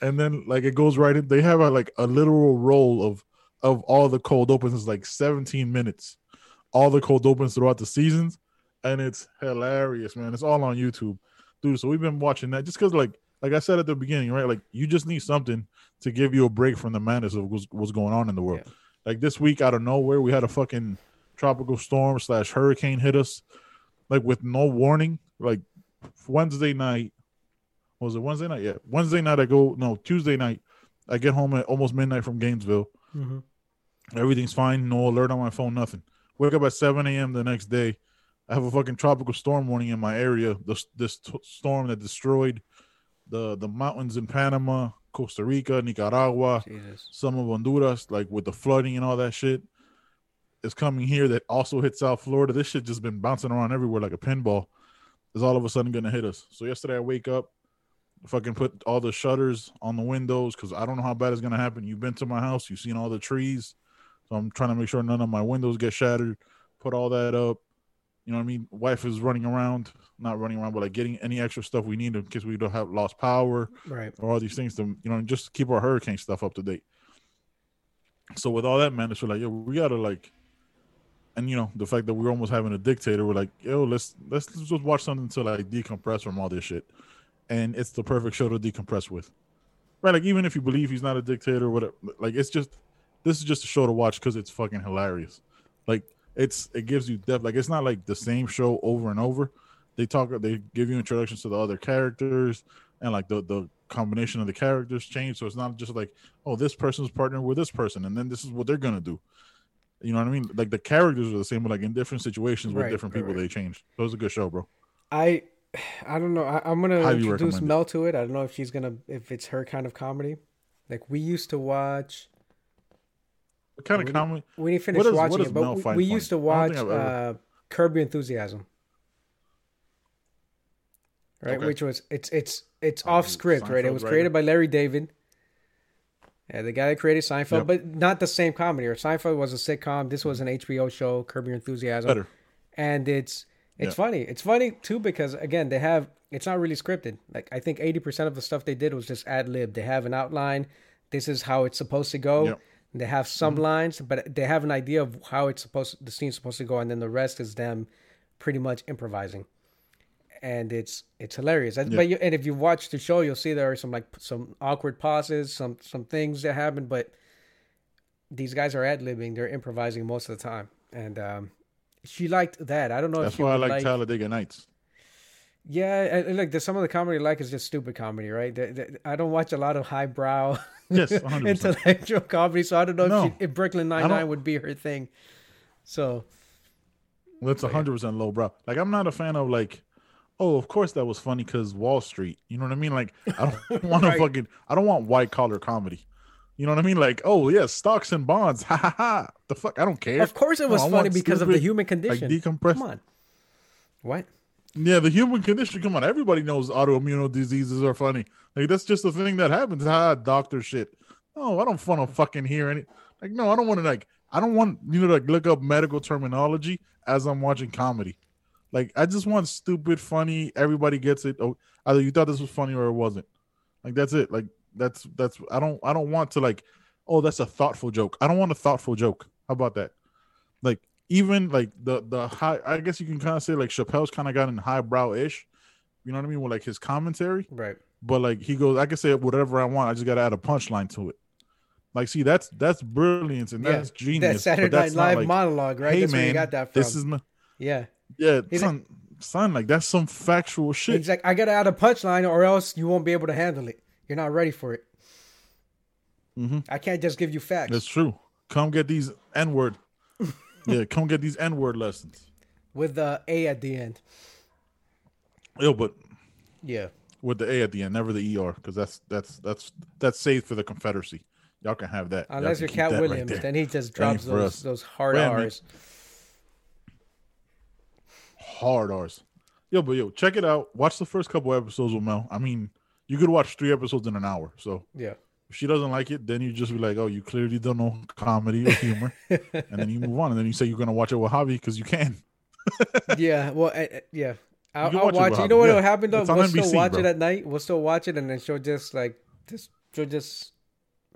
and then like it goes right in. They have a, like a literal roll of of all the cold opens. It's like 17 minutes, all the cold opens throughout the seasons, and it's hilarious, man. It's all on YouTube, dude. So we've been watching that just because like like I said at the beginning, right? Like you just need something to give you a break from the madness of what's, what's going on in the world. Yeah. Like this week, out of nowhere, we had a fucking tropical storm slash hurricane hit us, like with no warning. Like Wednesday night, was it Wednesday night? Yeah, Wednesday night. I go no Tuesday night. I get home at almost midnight from Gainesville. Mhm. Everything's fine. No alert on my phone. Nothing. Wake up at 7 a.m. the next day. I have a fucking tropical storm warning in my area. This this t- storm that destroyed the the mountains in Panama, Costa Rica, Nicaragua, Jesus. some of Honduras, like with the flooding and all that shit, is coming here. That also hit South Florida. This shit just been bouncing around everywhere like a pinball. Is all of a sudden gonna hit us. So yesterday I wake up, fucking put all the shutters on the windows because I don't know how bad it's gonna happen. You've been to my house, you've seen all the trees, so I'm trying to make sure none of my windows get shattered. Put all that up. You know what I mean? Wife is running around, not running around, but like getting any extra stuff we need in case we don't have lost power Right. or all these things to you know just keep our hurricane stuff up to date. So with all that, man, it's like yo, we gotta like, and you know the fact that we're almost having a dictator, we're like yo, let's let's, let's just watch something to like decompress from all this shit, and it's the perfect show to decompress with, right? Like even if you believe he's not a dictator, or whatever, like it's just this is just a show to watch because it's fucking hilarious. Like it's it gives you depth. Like it's not like the same show over and over. They talk, they give you introductions to the other characters and like the the combination of the characters change. So it's not just like, oh, this person's partnered with this person, and then this is what they're gonna do. You know what I mean? Like the characters are the same, but like in different situations with Right, different people, right. they change. So it's a good show, bro. I I don't know. I, I'm gonna Highly introduce it. Mel to it. I don't know if she's gonna if it's her kind of comedy. Like we used to watch. What kind of What comedy? We didn't finish is- watching it, Mel but we, we used to watch uh, Curb Your Enthusiasm. Right, Okay. which was it's it's it's off script, right? It was created by Larry David. Yeah, the guy that created Seinfeld, Yep. but not the same comedy. Or Seinfeld was a sitcom. This was an HBO show, Curb Your Enthusiasm Better. and it's it's Yeah. funny. It's funny too because again they have it's not really scripted. Like I think eighty percent of the stuff they did was just ad lib. They have an outline. This is how it's supposed to go. Yep. They have some mm-hmm. lines, but they have an idea of how it's supposed the scene's supposed to go, and then the rest is them pretty much improvising. And it's it's hilarious. And- Yeah. But you, and if you watch the show, you'll see there are some like some awkward pauses, some some things that happen. But these guys are ad libbing; they're improvising most of the time. And um, she liked that. I don't know if That's why I would like Talladega Nights. yeah, and, like the, some of the comedy I like is just stupid comedy, right? The- the- I don't watch a lot of highbrow Yes, intellectual comedy, so I don't know No. if, she, if Brooklyn Nine Nine would be her thing. So That's a hundred percent low brow. Like I'm not a fan of like, oh, of course that was funny because Wall Street. You know what I mean? Like I don't want to Right. fucking. I don't want white collar comedy. You know what I mean? Like, oh yeah, stocks and bonds. Ha ha ha. The fuck? I don't care. of course it was I funny because of the stupid, human like condition. decompress. Come on, what? Yeah, the human condition. Come on, everybody knows autoimmune diseases are funny. Like that's just the thing that happens. Ha, doctor shit. Oh, I don't want to fucking hear any. Like, no, I don't want to like. I don't want you know like look up medical terminology as I'm watching comedy. Like, I just want stupid, funny. Everybody gets it. Oh, either you thought this was funny or it wasn't. Like that's it. Like that's that's. I don't. I don't want to like. Oh, that's a thoughtful joke. I don't want a thoughtful joke. How about that? Like even like the the high. I guess you can kind of say like Chappelle's kind of gotten highbrow ish. You know what I mean with like his commentary Right. but like he goes, I can say whatever I want. I just got to add a punchline to it. Like, see, that's that's brilliance and Yeah, that's genius. That Saturday Night that's Live like, monologue, right? Hey That's where man, you got that from. this is not. yeah. Yeah, He's son, son, like that's some factual shit. He's like, I gotta add a punchline, or else you won't be able to handle it. You're not ready for it. Mhm. I can't just give you facts. That's true. Come get these N word. yeah, come get these N word lessons. with the A at the end. Yo, but Yeah. with the A at the end, never the ER, because that's that's that's that's saved for the Confederacy. Y'all can have that. Unless you're Cat right Williams, there. then he just drops those us. those hard Well, I mean- R's. Hard R's. Yo, but yo, check it out. Watch the first couple episodes with Mel. I mean, you could watch three episodes in an hour. So Yeah. if she doesn't like it, then you just be like, oh, you clearly don't know comedy or humor, and then you move on. And then you say you're gonna watch it with Javi because you can. yeah. Well, I, I- yeah. I'll, I'll watch watch it. You know what Javi. will happen though? We'll still watch bro. it at night. We'll still watch it, and then she'll just like just she'll just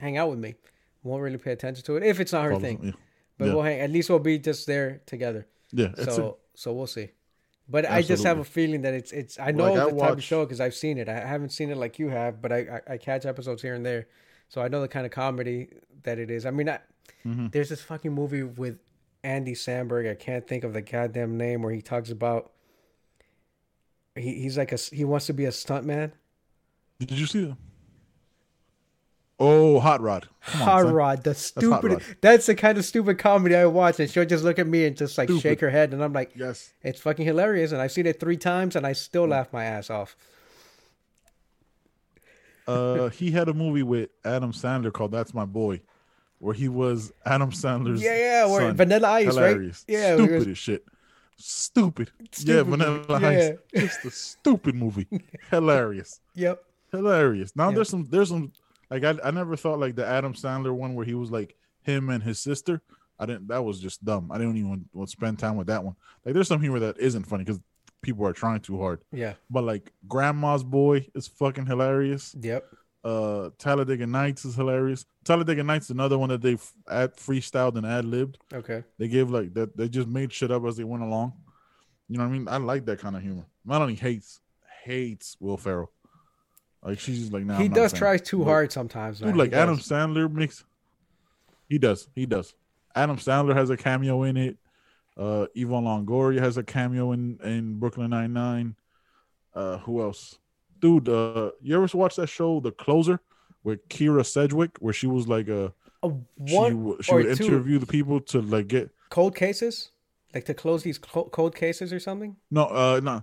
hang out with me. Won't really pay attention to it if it's not her Falls- thing. Yeah, But Yeah. we'll hang. At least we'll be just there together. yeah so so we'll see. But I just have a feeling that it's it's. I know Like, I the type of show because I've seen it. I haven't seen it like you have, but I, I I catch episodes here and there, so I know the kind of comedy that it is. I mean, I, Mm-hmm. there's this fucking movie with Andy Samberg. I can't think of the goddamn name where he talks about. He, he's like a he wants to be a stuntman. a, did you see that oh hot rod Come Hot son. Rod, the Hot stupid. Rod. That's the kind of stupid comedy I watch, and she'll just look at me and just like Stupid. shake her head, and I'm like, yes It's fucking hilarious, and I've seen it three times, and I still laugh my ass off. uh he had a movie with adam sandler called that's my boy where he was adam sandler's Yeah, yeah, where son. Vanilla Ice, hilarious right? Yeah, we stupid was- as shit stupid, yeah Stupid vanilla movie, ice just a stupid movie hilarious Yep. hilarious. Now Yeah. there's some there's some like I I never thought like the Adam Sandler one where he was like him and his sister. I didn't that was just dumb. I didn't even want to spend time with that one. Like there's some humor that isn't funny because people are trying too hard. Yeah. But like Grandma's Boy is fucking hilarious. Yep. Uh Talladega Nights is hilarious. Talladega Nights is another one that they f- ad freestyled and ad libbed. Okay. They gave like that they just made shit up as they went along. You know what I mean? I like that kind of humor. Melanie hates hates Will Ferrell. Like she's just like, nah, he I'm does try too hard sometimes, man. Dude, like He Adam. Sandler makes. He does. He does. Adam Sandler has a cameo in it. Uh, Yvonne Longoria has a cameo in in Brooklyn Nine Nine. Uh, who else? Dude, uh, you ever watch that show, The Closer, with Kyra Sedgwick, where she was like a A she, one w- she would two interview the people to like get cold cases, like to close these cold cases or something. no, uh, no.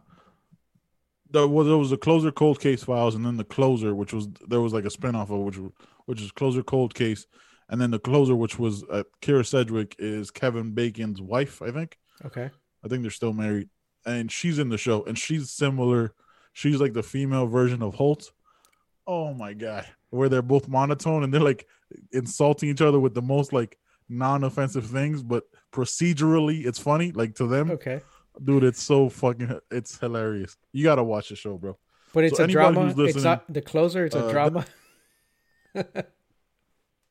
There was there was the closer cold case files, and then the closer, which was there was like a spinoff of which which is closer cold case, and then the closer, which was uh, Kyra Sedgwick, is Kevin Bacon's wife, I think. Okay. I think they're still married, and she's in the show, and she's similar. She's like the female version of Holt. Oh my god, where they're both monotone and they're like insulting each other with the most like non-offensive things, but procedurally it's funny. Like to them, Okay. Dude, it's so fucking, it's hilarious. You gotta watch the show, bro. But it's So a drama. It's not the closer. It's a uh, drama.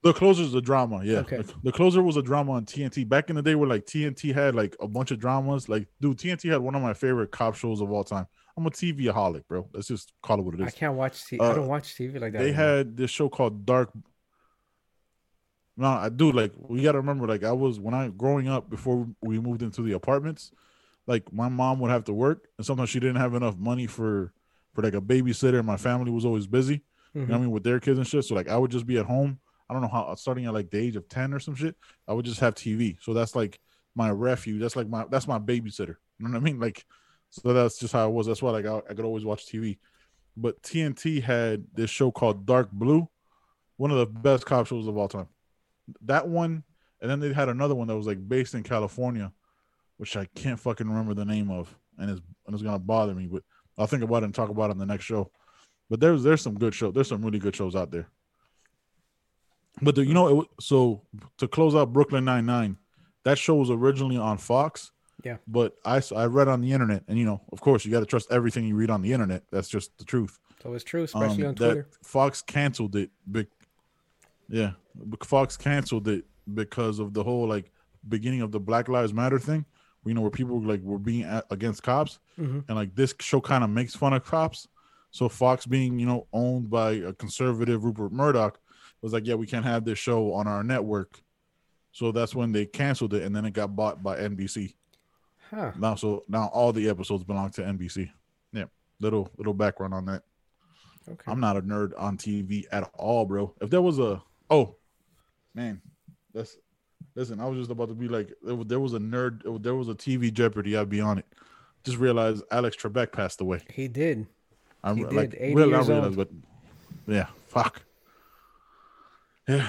The closer is a drama, yeah. Okay. The, the closer was a drama on TNT back in the day, where like TNT had like a bunch of dramas. Like, dude, TNT had one of my favorite cop shows of all time. I'm a TV aholic, bro. Let's just call it what it is. I can't watch TV. I uh, don't watch TV like that. They anymore. had this show called Dark. No, I do like we gotta remember. Like I was when I growing up before we moved into the apartments. Like my mom would have to work, and sometimes she didn't have enough money for for like a babysitter. And my family was always busy. You know what I Mhm. mean with their kids and shit. So like I would just be at home. I don't know how starting at like the age of ten or some shit. I would just have TV. So that's like my refuge. That's like my that's my babysitter. You know what I mean? Like so that's just how it was. That's why like I, I could always watch TV. But TNT had this show called Dark Blue, one of the best cop shows of all time. That one, and then they had another one that was like based in California, which I can't fucking remember the name of, and it's and it's gonna bother me. But I'll think about it and talk about it on the next show. But there's there's some good shows. There's some really good shows out there. But the, you know, it, so to close out Brooklyn Nine Nine, that show was originally on Fox. Yeah. But I I read on the internet, and you know, of course, you got to trust everything you read on the internet. That's just the truth. So it's true, especially Um, on Twitter. Fox canceled it. Big, yeah, Fox canceled it because of the whole like beginning of the Black Lives Matter thing. You know, where people like were being a- against cops, Mhm. and like this show kind of makes fun of cops. So Fox, being you know owned by a conservative Rupert Murdoch, was like, yeah, we can't have this show on our network. So that's when they canceled it, and then it got bought by NBC. Huh. Now, so now all the episodes belong to NBC. Yeah, little little background on that. Okay. I'm not a nerd on TV at all, bro. If there was a oh man, that's listen. I was just about to be like, there was- a nerd, there was a TV Jeopardy, I'd be on it. Just realized Alex Trebek passed away. He did. I'm He like, did, 80 real- I years realized, but yeah, fuck. Yeah,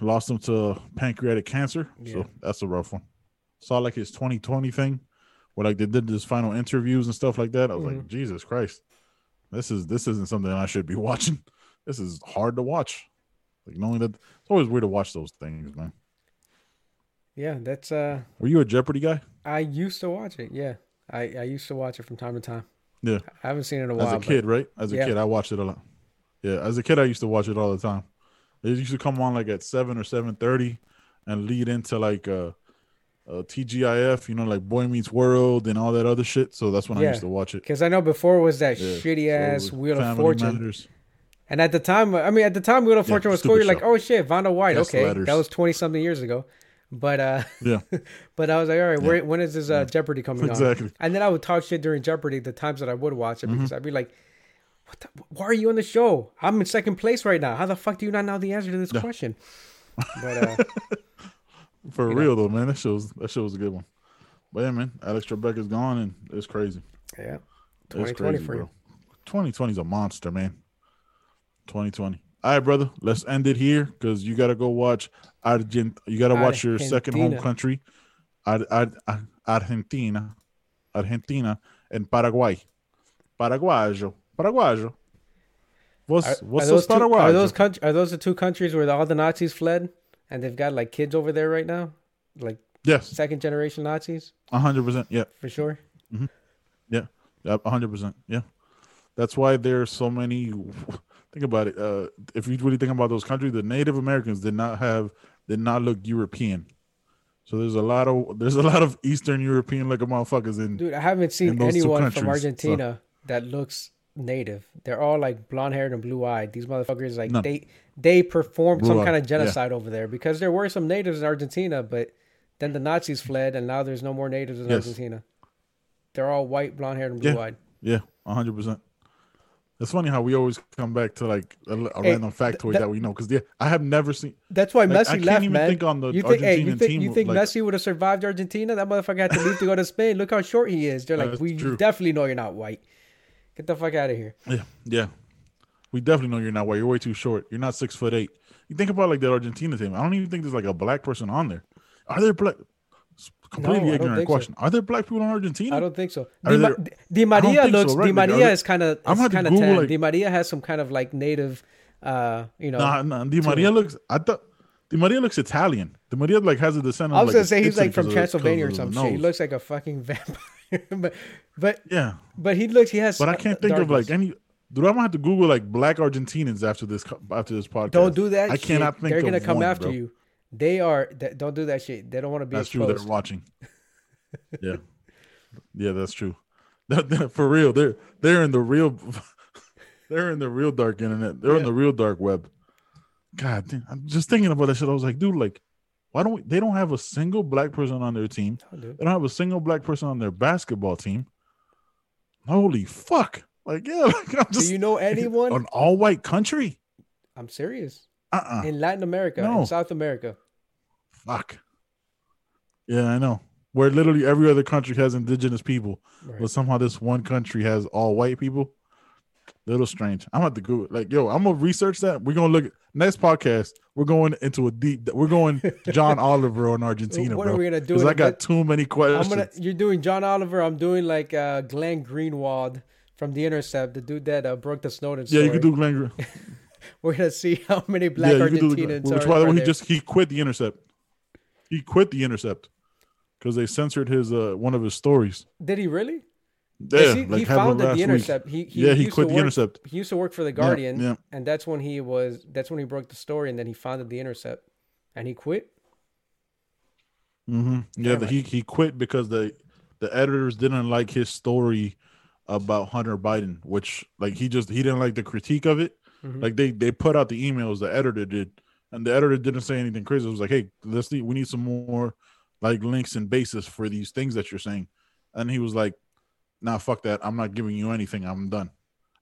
lost him to pancreatic cancer, Yeah. so that's a rough one. Saw like his 2020 thing, where like they did this final interviews and stuff like that. I was like, Mm-hmm. Jesus Christ, this is this isn't something I should be watching. This is hard to watch. Like knowing that it's always weird to watch those things, man. Yeah, that's uh Were you a Jeopardy guy? I used to watch it. Yeah. I I used to watch it from time to time. Yeah, I haven't seen it in a while. as a kid, right? As a Yeah. kid, I watched it a lot. Yeah, as a kid, I used to watch it all the time. It used to come on like at seven or seven thirty, and lead into like uh, uh, TGIF, you know, like Boy Meets World and all that other shit. So that's when I used to watch it. Because I know before was that Yeah. shitty So ass Wheel of Fortune. Matters. And at the time, I mean, at the time, Wheel of Yeah, Fortune was cool. You're like, oh shit, Vanna White. Okay, that was twenty something years ago. But uh, Yeah, but I was like, all right, where, when is this uh, Jeopardy coming on? Exactly. Mm-hmm. And then I would talk shit during Jeopardy the times that I would watch it because I'd be like, what the, why are you on the show? I'm in second place right now. How the fuck do you not know the answer to this question? But uh, for You know. real though, man. That show was that show was a good one. But yeah, man, Alex Trebek is gone, and it's crazy. yeah, It's 2020 crazy, for bro. 2020 is a monster, man. 2020. All right, brother. Let's end it here because you gotta go watch Argent. You gotta watch your second home country, Ar- Ar- Ar- Argentina, Argentina, and Paraguay. Paraguayo, Paraguayo. What's Are, what's are those two, are those country, are those the two countries where all the Nazis fled and they've got like kids over there right now, like yes, second generation Nazis hundred percent. Yeah, for sure. Mm-hmm. Yeah, hundred percent. Yeah, that's why there's so many. Think about it. Uh, if you really think about those countries, the Native Americans did not have did not look European. So there's a lot of there's a lot of Eastern European looking motherfuckers in. Dude, I haven't seen in those two anyone from so- Argentina that looks native. They're all like blonde haired and blue eyed. These motherfuckers like None. they they performed some Blue-eyed, kind of yeah. genocide over there because there were some natives in Argentina, but then the Nazis fled and now there's no more natives in Yes. Argentina. They're all white, blonde haired and blue eyed. Yeah, hundred percent. It's funny how we always come back to like a, a Hey, random factoid th- that we know because yeah, I have never seen. That's why Like, I Messi can't left, even man. think on the you think, hey, you think, team, you think like- Messi would have survived Argentina? That motherfucker had to leave to go to Spain. Look how short he is. They're like, we true. definitely know you're not white. Get the fuck out of here. Yeah, yeah. We definitely know you're not white. You're way too short. You're not six foot eight. You think about like the Argentina team. I don't even think there's like a black person on there. Are there black? Completely don't ignorant think so. question. Are there black people in Argentina? I don't think so. Di, there- Di Maria think so, looks. right? Di Like, Maria is kind of. I'm kind of tan. like- Di Maria has some kind of like native. Uh, you know. Nah, nah. Di Maria looks. I thought Di Maria looks Italian. Di Maria like has a descent. I was of, gonna say he's like from 'cause of the- Transylvania or some of the. He looks like a fucking vampire. but, but, Yeah, but he looks. He has. but I can't think of like any. Dude, I'm gonna have to Google like black Argentinians after this after this podcast. Don't do that. I shit. cannot think. They're gonna come one, after bro. you. They are. Don't do that shit. They don't want to be That's true. They're watching. yeah, yeah, that's true. For real, they're they're in the real, they're in the real dark internet. They're in the real dark web. God, damn, I'm just thinking about that shit. I was like, dude, like, why don't we? They don't have a single black person on their team. Dude. They don't have a single black person on their basketball team. Holy fuck! Like, yeah, like, I'm Do you know anyone? an all white country. I'm serious. Uh uh In Latin America, No. in South America. Fuck. Yeah, I know. Where literally every other country has indigenous people, Right. but somehow this one country has all white people. Little strange. I'm about to go like, yo, I'm gonna research that. We're gonna look at next podcast. We're going into a deep. We're going John Oliver on Argentina, What bro. are we gonna do? Because in I got too many questions. I'm gonna. You're doing John Oliver. I'm doing like uh, Glenn Greenwald from The Intercept, the dude that uh, broke the Snowden Story. yeah, you could do Glenn. We're gonna see how many black yeah, do. Argentinians which are. by the way, he there. just he quit the Intercept. He quit the Intercept because they censored his uh one of his stories. Did he really? Yeah, he, like he founded the week. Intercept. He, he yeah, he quit the work, Intercept. He used to work for the Guardian, yeah. and that's when he was. That's when he broke the story, and then he founded the Intercept, and he quit. hmm Yeah, the, he he quit because the the editors didn't like his story about Hunter Biden, which like he just he didn't like the critique of it. Mhm. Like they they put out the emails, the editor did, and the editor didn't say anything crazy. It was like, hey, let's need we need some more like links and basis for these things that you're saying. And he was like, nah, fuck that. I'm not giving you anything. I'm done.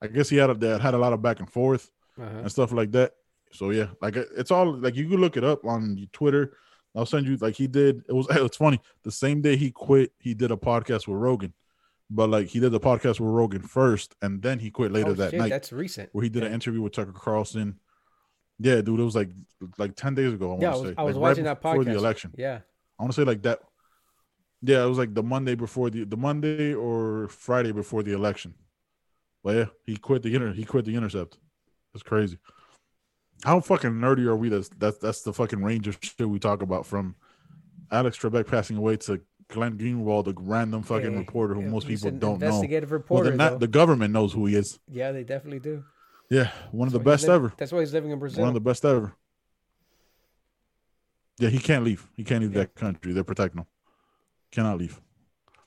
I guess he had a, that had a lot of back and forth Uh-huh. and stuff like that. So yeah, like it's all like you can look it up on Twitter. I'll send you like he did. It was it's funny. The same day he quit, he did a podcast with Rogan, but like he did the podcast with Rogan first, and then he quit later Oh, that shit, night That's recent. where he did Yeah. an interview with Tucker Carlson. Yeah, dude, it was like like ten days ago. I Yeah, I want was, to say. I was like, watching right that before podcast. the election. Yeah. I want to say like that. Yeah, it was like the Monday before the the Monday or Friday before the election. But yeah, he quit the inter he quit the intercept. That's crazy. How fucking nerdy are we? That's that's that's the fucking range of shit we talk about from Alex Trebek passing away to Glenn Greenwald, a random fucking Hey, reporter who yeah, most people don't know. Investigative Well, reporter. the, not, the government knows who he is. yeah, they definitely do. Yeah, one of the That's why he's best li- ever. That's why he's living in Brazil. One of the best ever. Yeah, he can't leave. He can't leave Yeah. that country. They're protecting him. Cannot leave.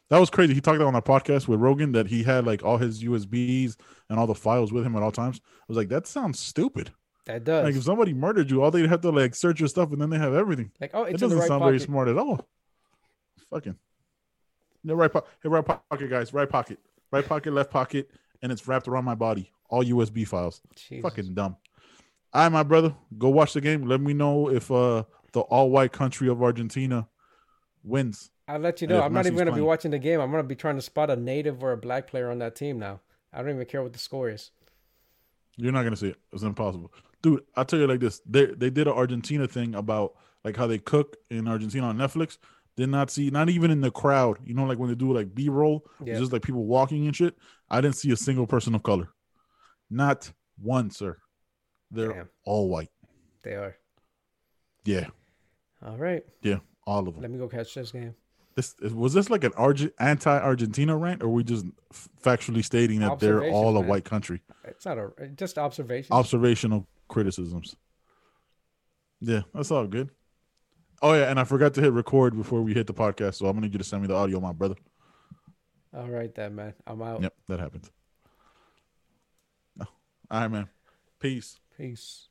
That was crazy. He talked about on a podcast with Rogan that he had like all his USBs and all the files with him at all times. I was like, that sounds stupid. that does. Like if somebody murdered you, all they'd have to like search your stuff and then they have everything. like, oh, It it's the doesn't right sound pocket. very smart at all. Fucking. No right pocket. Hey, right pocket, guys. Right pocket. Right pocket, left pocket, and it's wrapped around my body. All USB files. Jesus. Fucking dumb. All right, my brother. Go watch the game. Let me know if uh the all white country of Argentina wins. I'll let you know. I'm not even gonna be watching the game. I'm gonna be trying to spot a native or a black player on that team now. I don't even care what the score is. You're not gonna see it. It's impossible, dude. I'll tell you like this. They they did an Argentina thing about like how they cook in Argentina on Netflix. Did not see, not even in the crowd. You know, like when they do like B roll, Yeah. it's just like people walking and shit. I didn't see a single person of color, not one, sir. They're Damn. all white. They are. Yeah, All right. yeah, all of them. Let me go catch this game. This was this like an Arge- anti-Argentina rant, or we just f- factually stating that they're all a man. white country? It's not a just observation. Observational criticisms. Yeah, that's all good. Oh yeah, and I forgot to hit record before we hit the podcast, so I'm gonna need you to send me the audio, my brother. All right, then, man. I'm out. Yep, that happened. All right, man. Peace. Peace.